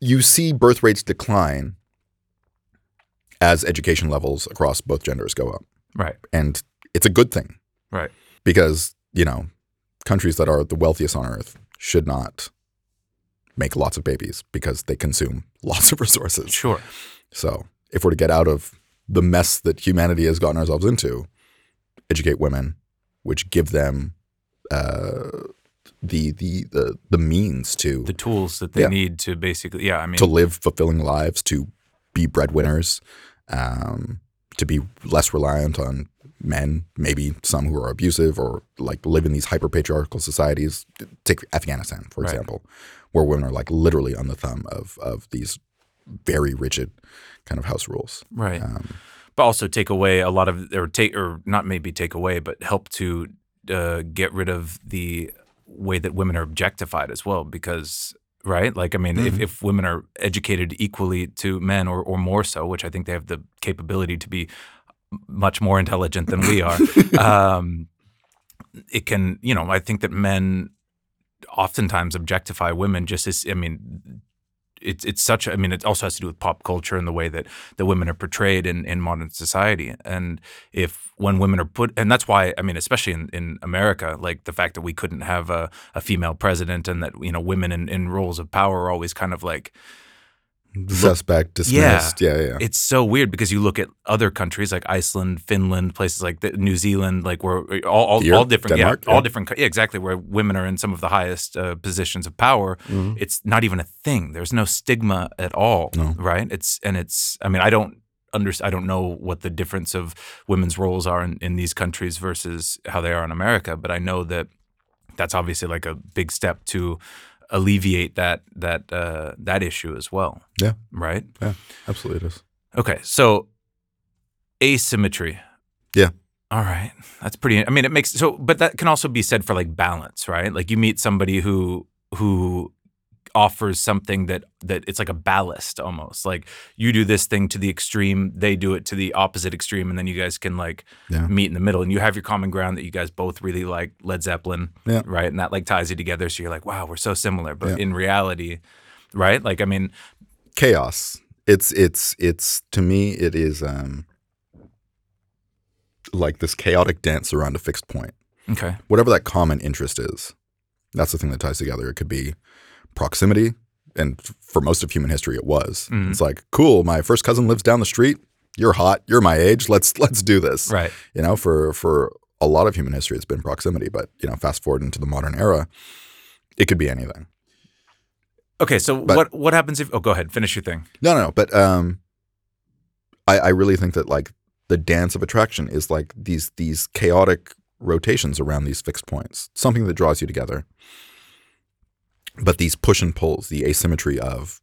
You see birth rates decline as education levels across both genders go up, Right. and it's a good thing. Right. because you know countries that are the wealthiest on earth should not make lots of babies because they consume lots of resources. Sure. So if we're to get out of the mess that humanity has gotten ourselves into, educate women, which give them uh, the, the the the means to The tools that they Yeah. need to basically, yeah, I mean, to live fulfilling lives, to be breadwinners, um, to be less reliant on men, maybe some who are abusive or like live in these hyper patriarchal societies. Take Afghanistan, for Right. example, where women are like literally on the thumb of of these very rigid kind of house rules. right. Um, but also take away a lot of, or take, or not maybe take away, but help to uh, get rid of the way that women are objectified as well. Because, right? Like, I mean, if, Mhm. if women are educated equally to men or, or more so, which I think they have the capability to be much more intelligent than we are, um, it can, you know, I think that men oftentimes objectify women just as, I mean, it's it's such. I mean, it also has to do with pop culture and the way that the women are portrayed in, in modern society. And if when women are put, and that's why I mean, especially in, in America, like the fact that we couldn't have a, a female president and that you know women in, in roles of power are always kind of like suspect, dismissed. Yeah, yeah. yeah. it's so weird because you look at other countries like Iceland, Finland, places like the, New Zealand, like where all all, Europe, all different, Denmark, yeah, all different, yeah, exactly, where women are in some of the highest uh, positions of power. Mhm. It's not even a thing. There's no stigma at all, No. right? It's and it's. I mean, I don't under, I don't know what the difference of women's roles are in, in these countries versus how they are in America, but I know that that's obviously like a big step to alleviate that that uh, that issue as well. Yeah. Right. Yeah, absolutely it is. Okay, so asymmetry. Yeah. All right, that's pretty. I mean, it makes so, but that can also be said for like balance, right? Like you meet somebody who who offers something that that it's like a ballast almost. Like you do this thing to the extreme, they do it to the opposite extreme, and then you guys can like Yeah. meet in the middle, and you have your common ground that you guys both really like Led Zeppelin, Yeah. right? And that like ties you together. So you're like, wow, we're so similar, but Yeah. in reality, right? Like I mean, chaos. It's it's it's to me it is um like this chaotic dance around a fixed point. okay, Whatever that common interest is, that's the thing that ties together. It could be proximity, and for most of human history, it was. Mhm. It's like, cool, my first cousin lives down the street. You're hot. You're my age. Let's let's do this. right, You know, for for a lot of human history, it's been proximity. But you know, fast forward into the modern era, it could be anything. okay. So But- what what happens if? Oh, go ahead, finish your thing. No, no, no. But um, I, I really think that like the dance of attraction is like these these chaotic rotations around these fixed points, something that draws you together. But these push and pulls, the asymmetry of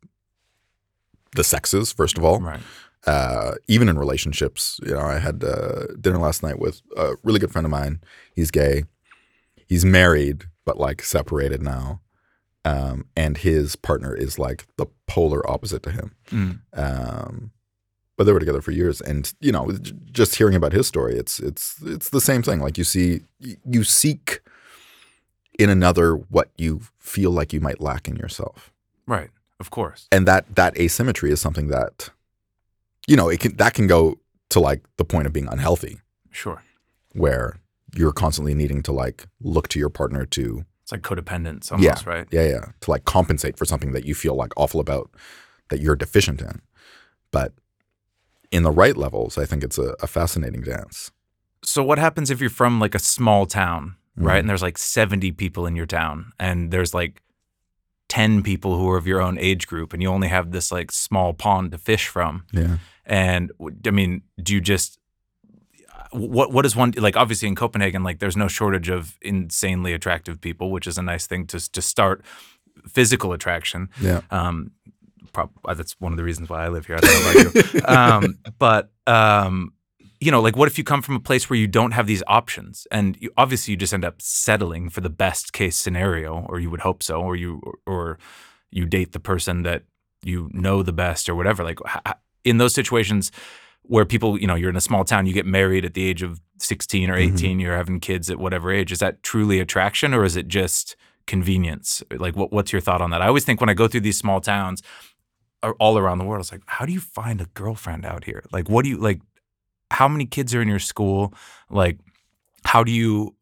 the sexes, first of all, Right. uh, even in relationships. You know, I had uh, dinner last night with a really good friend of mine. He's gay. He's married, but like separated now. Um, and his partner is like the polar opposite to him. Mm. Um, but they were together for years, and you know, j- just hearing about his story, it's it's it's the same thing. Like you see, you seek in another what you feel like you might lack in yourself Right. Of course. and that that asymmetry is something that you know it can that can go to like the point of being unhealthy Sure. where you're constantly needing to like look to your partner to It's like codependence almost, yeah, right? yeah yeah to like compensate for something that you feel like awful about that you're deficient in but in the right levels i think it's a, a fascinating dance So what happens if you're from like a small town, right? Mhm. And there's like 70 people in your town and there's like 10 people who are of your own age group and you only have this like small pond to fish from. yeah And I mean, do you just what what is one like obviously in Copenhagen like there's no shortage of insanely attractive people, which is a nice thing to to start physical attraction. Yeah. Um, prob- uh, that's one of the reasons why I live here. I don't know about you. um, but um, you know, like what if you come from a place where you don't have these options, and you, obviously you just end up settling for the best case scenario, or you would hope so, or you or you date the person that you know the best, or whatever. Like in those situations where people, you know, you're in a small town, you get married at the age of 16 or mm-hmm. 18, you're having kids at whatever age. Is that truly attraction, or is it just convenience? Like, what, what's your thought on that? I always think when I go through these small towns all around the world, it's like, how do you find a girlfriend out here? Like, what do you like? How many kids are in your school? Like, how do you?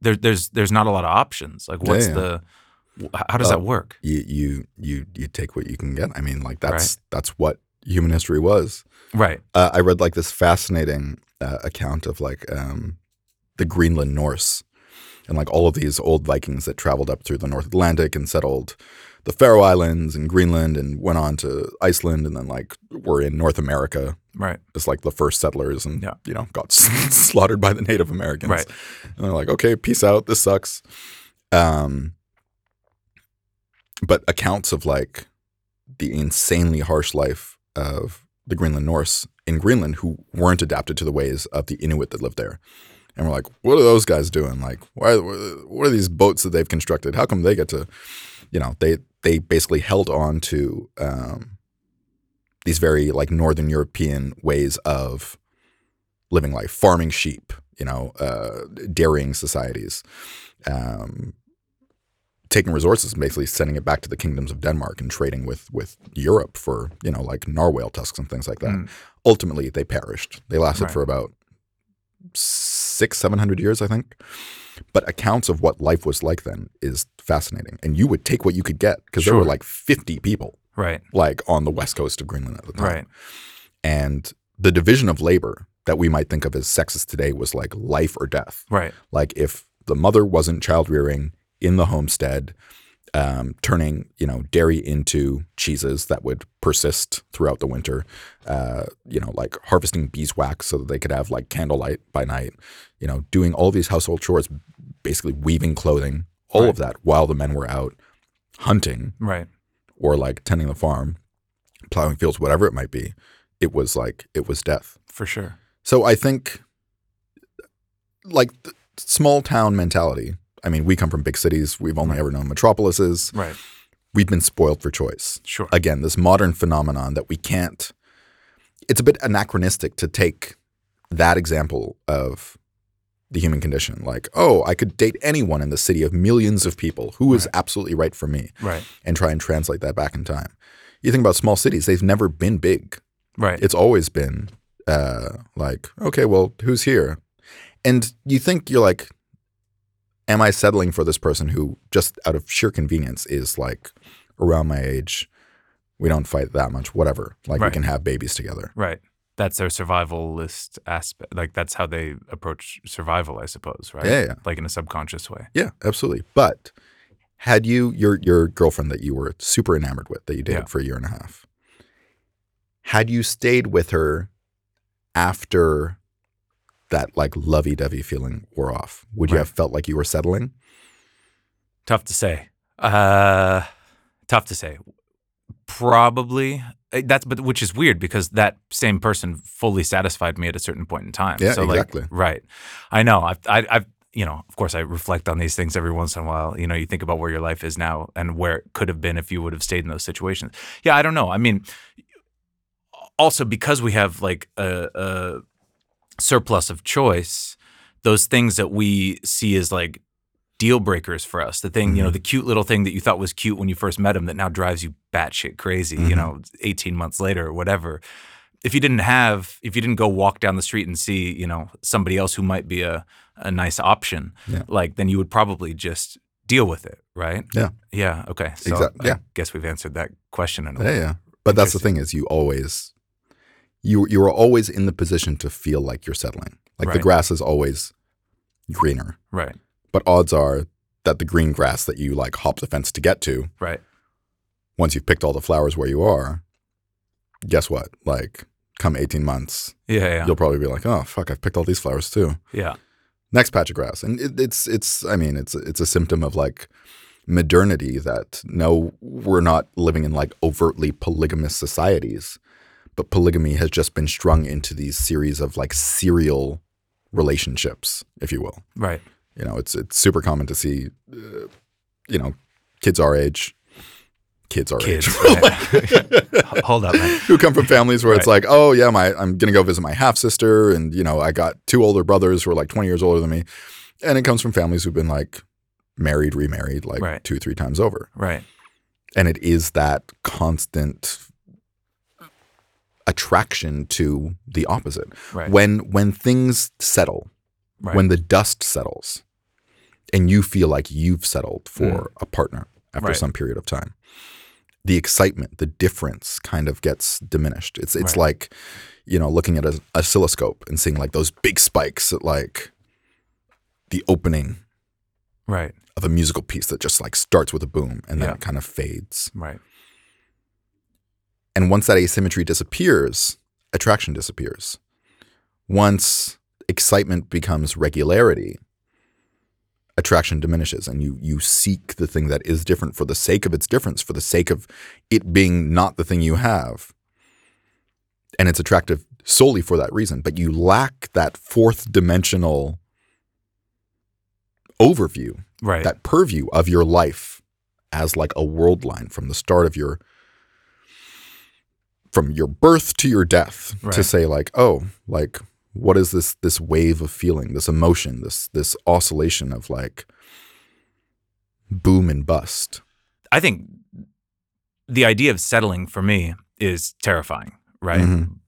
There, there's there's not a lot of options. Like, what's yeah. the? How does Uh, that work? You you you you take what you can get. I mean, like that's that's what human history was. Right. Uh, I read like this fascinating uh, account of like um, the Greenland Norse and like all of these old Vikings that traveled up through the North Atlantic and settled the Faroe Islands and Greenland and went on to Iceland and then like were in North America Right. as like the first settlers and Yeah. you know got slaughtered by the Native Americans. Right. And they're like, okay, peace out. This sucks. Um, but accounts of like the insanely harsh life of the Greenland Norse in Greenland who weren't adapted to the ways of the Inuit that lived there. And we're like, what are those guys doing? Like, why? What are these boats that they've constructed? How come they get to, you know, they they basically held on to um, these very like Northern European ways of living life, farming sheep, you know, uh, dairying societies, um, taking resources and basically sending it back to the kingdoms of Denmark and trading with with Europe for you know like narwhal tusks and things like that. Mm. Ultimately, they perished. They lasted Right. for about six, seven hundred years, I think. But accounts of what life was like then is fascinating, and you would take what you could get because there were like fifty people Right. like on the west coast of Greenland at the time. Right. And the division of labor that we might think of as sexist today was like life or death. Right. Like if the mother wasn't child rearing in the homestead, um, turning you know dairy into cheeses that would persist throughout the winter, uh, you know like harvesting beeswax so that they could have like candlelight by night, you know doing all these household chores, basically weaving clothing, all of that while the men were out hunting Right. or like tending the farm, plowing fields, whatever it might be. It was like it was death. For sure. So I think, like the small town mentality. I mean, we come from big cities. We've only ever known metropolises. Right. We've been spoiled for choice. Sure. Again, this modern phenomenon that we can't. It's a bit anachronistic to take that example of the human condition. Like, oh, I could date anyone in the city of millions of people. Who is absolutely right for me? Right. and try and translate that back in time. You think about small cities; they've never been big. Right. It's always been uh, like, okay, well, who's here? And you think you're like, am I settling for this person who, just out of sheer convenience, is like around my age? We don't fight that much, whatever. Like we can have babies together. Right. That's their survivalist aspect. Like that's how they approach survival, I suppose. Right. Yeah, yeah. Like in a subconscious way. Yeah, absolutely. But had you your your girlfriend that you were super enamored with that you dated Yeah. for a year and a half, had you stayed with her after that like lovey dovey feeling wore off, would you Right. have felt like you were settling? Tough to say. Uh, tough to say. Probably. Uh, That's but which is weird because that same person fully satisfied me at a certain point in time. Yeah, so like, exactly. right. I know. I've, I, I've you know, of course, I reflect on these things every once in a while. You know, you think about where your life is now and where it could have been if you would have stayed in those situations. Yeah, I don't know. I mean, also because we have like a, a surplus of choice, those things that we see as like deal breakers for us, the thing, you know, Mhm. the cute little thing that you thought was cute when you first met him that now drives you batshit crazy, you Mhm. know, 18 months later or whatever. If you didn't have, if you didn't go walk down the street and see, you know, somebody else who might be a, a nice option, Yeah. like then you would probably just deal with it, right? Yeah. Yeah. Okay. So Exact- I yeah. guess we've answered that question in a Yeah, way. yeah. But that's the thing is you always you you are always in the position to feel like you're settling. Like the grass is always greener. Right. But odds are that the green grass that you like hop the fence to get to Right. once you've picked all the flowers where you are, guess what? Like, come 18 months, Yeah. Yeah. you'll probably be like, oh, fuck, I've picked all these flowers too. Yeah. Next patch of grass. And it, it's, it's, I mean, it's, it's a symptom of like modernity that no, we're not living in like overtly polygamous societies, but polygamy has just been strung into these series of like serial relationships, if you will. Right. You know, it's it's super common to see, uh, you know, kids our age, kids our Kids. age, right. Hold up, man. who come from families where it's like, oh yeah, my I'm gonna go visit my half sister, and you know, I got two older brothers who are like 20 years older than me, and it comes from families who've been like married, remarried like Right. two, three times over, Right. and it is that constant attraction to the opposite. Right. When when things settle, right. when the dust settles, and you feel like you've settled for Mm. a partner after Right. some period of time, the excitement, the difference kind of gets diminished. It's it's like, you know, looking at an oscilloscope and seeing like those big spikes at like the opening right. of a musical piece that just like starts with a boom and then Yeah. it kind of fades. Right. And once that asymmetry disappears, attraction disappears. Once excitement becomes regularity, attraction diminishes and you you seek the thing that is different for the sake of its difference, for the sake of it being not the thing you have. And it's attractive solely for that reason, but you lack that fourth dimensional overview Right. that purview of your life as like a world line from the start of your from your birth to your death to say like oh like what is this this wave of feeling this emotion this this oscillation of like boom and bust I think the idea of settling for me is terrifying, right? Mhm.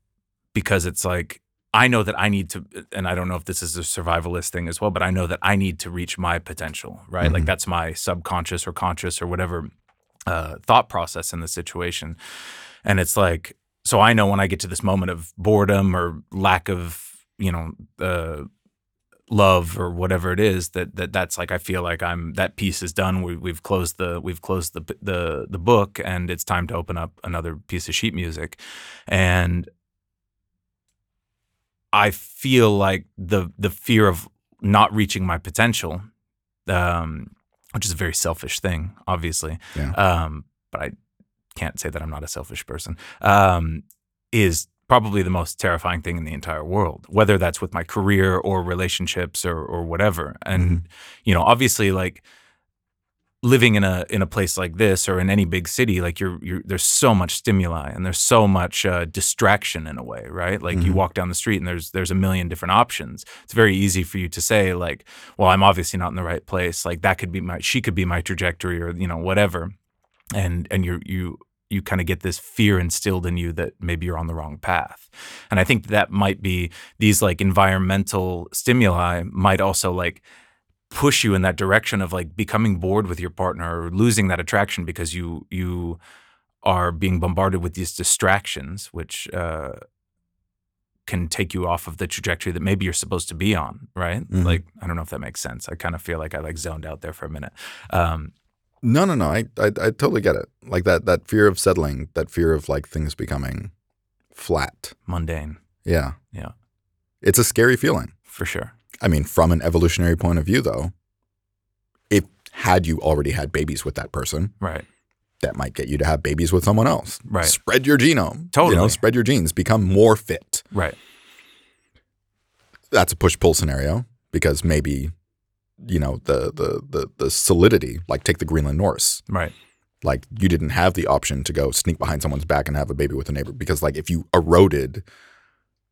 Because it's like I know that I need to, and I don't know if this is a survivalist thing as well, but I know that I need to reach my potential, right? Like Mhm. that's my subconscious or conscious or whatever uh, thought process in the situation, and it's like so I know when I get to this moment of boredom or lack of, you know, uh, love or whatever it is that that that's like I feel like I'm that piece is done. We, we've closed the we've closed the the the book, and it's time to open up another piece of sheet music, and I feel like the the fear of not reaching my potential, um, which is a very selfish thing, obviously. Yeah. Um, but I can't say that I'm not a selfish person. Um, is probably the most terrifying thing in the entire world, whether that's with my career or relationships or or whatever. And you know, obviously, like living in a in a place like this or in any big city, like you're you're there's so much stimuli and there's so much uh, distraction in a way, right? Like you Mhm. walk down the street and there's there's a million different options. It's very easy for you to say like, well, I'm obviously not in the right place. Like that could be my she could be my trajectory or you know whatever, and and you you you kind of get this fear instilled in you that maybe you're on the wrong path. And I think that might be these like environmental stimuli might also like push you in that direction of like becoming bored with your partner or losing that attraction because you you are being bombarded with these distractions which uh can take you off of the trajectory that maybe you're supposed to be on right Mhm. like i don't know if that makes sense i kind of feel like i like zoned out there for a minute um no no no I, I i totally get it like that that fear of settling that fear of like things becoming flat mundane yeah Yeah. it's a scary feeling for sure I mean, from an evolutionary point of view, though, if had you already had babies with that person, right that might get you to have babies with someone else. Right. Spread your genome. Totally. You know, spread your genes, become more fit. right That's a push pull scenario because maybe, you know, the, the the the solidity, like take the Greenland Norse. right Like you didn't have the option to go sneak behind someone's back and have a baby with a neighbor because like if you eroded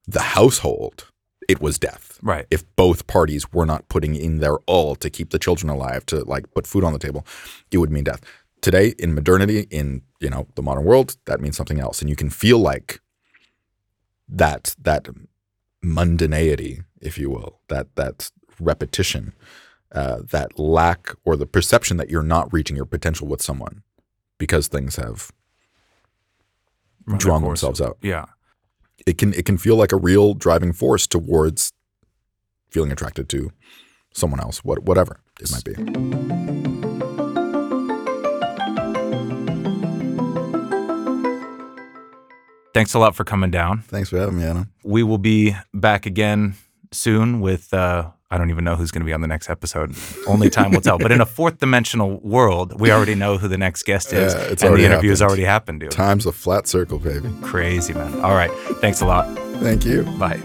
the household, it was death. right if both parties were not putting in their all to keep the children alive, to like put food on the table, it would mean death. Today, in modernity, in you know the modern world, that means something else, and you can feel like that that mundaneity, if you will, that that repetition, uh, that lack or the perception that you're not reaching your potential with someone because things have drawn themselves out. yeah It can it can feel like a real driving force towards feeling attracted to someone else, what whatever it might be. thanks a lot for coming down Thanks for having me, Anna. we will be back again soon with uh, I don't even know who's going to be on the next episode. Only time will tell. But in a fourth dimensional world, we already know who the next guest is, Yeah, it's and the interview has already happened, dude. Time's a flat circle, baby. Crazy man. All right, thanks a lot. Thank you. Bye.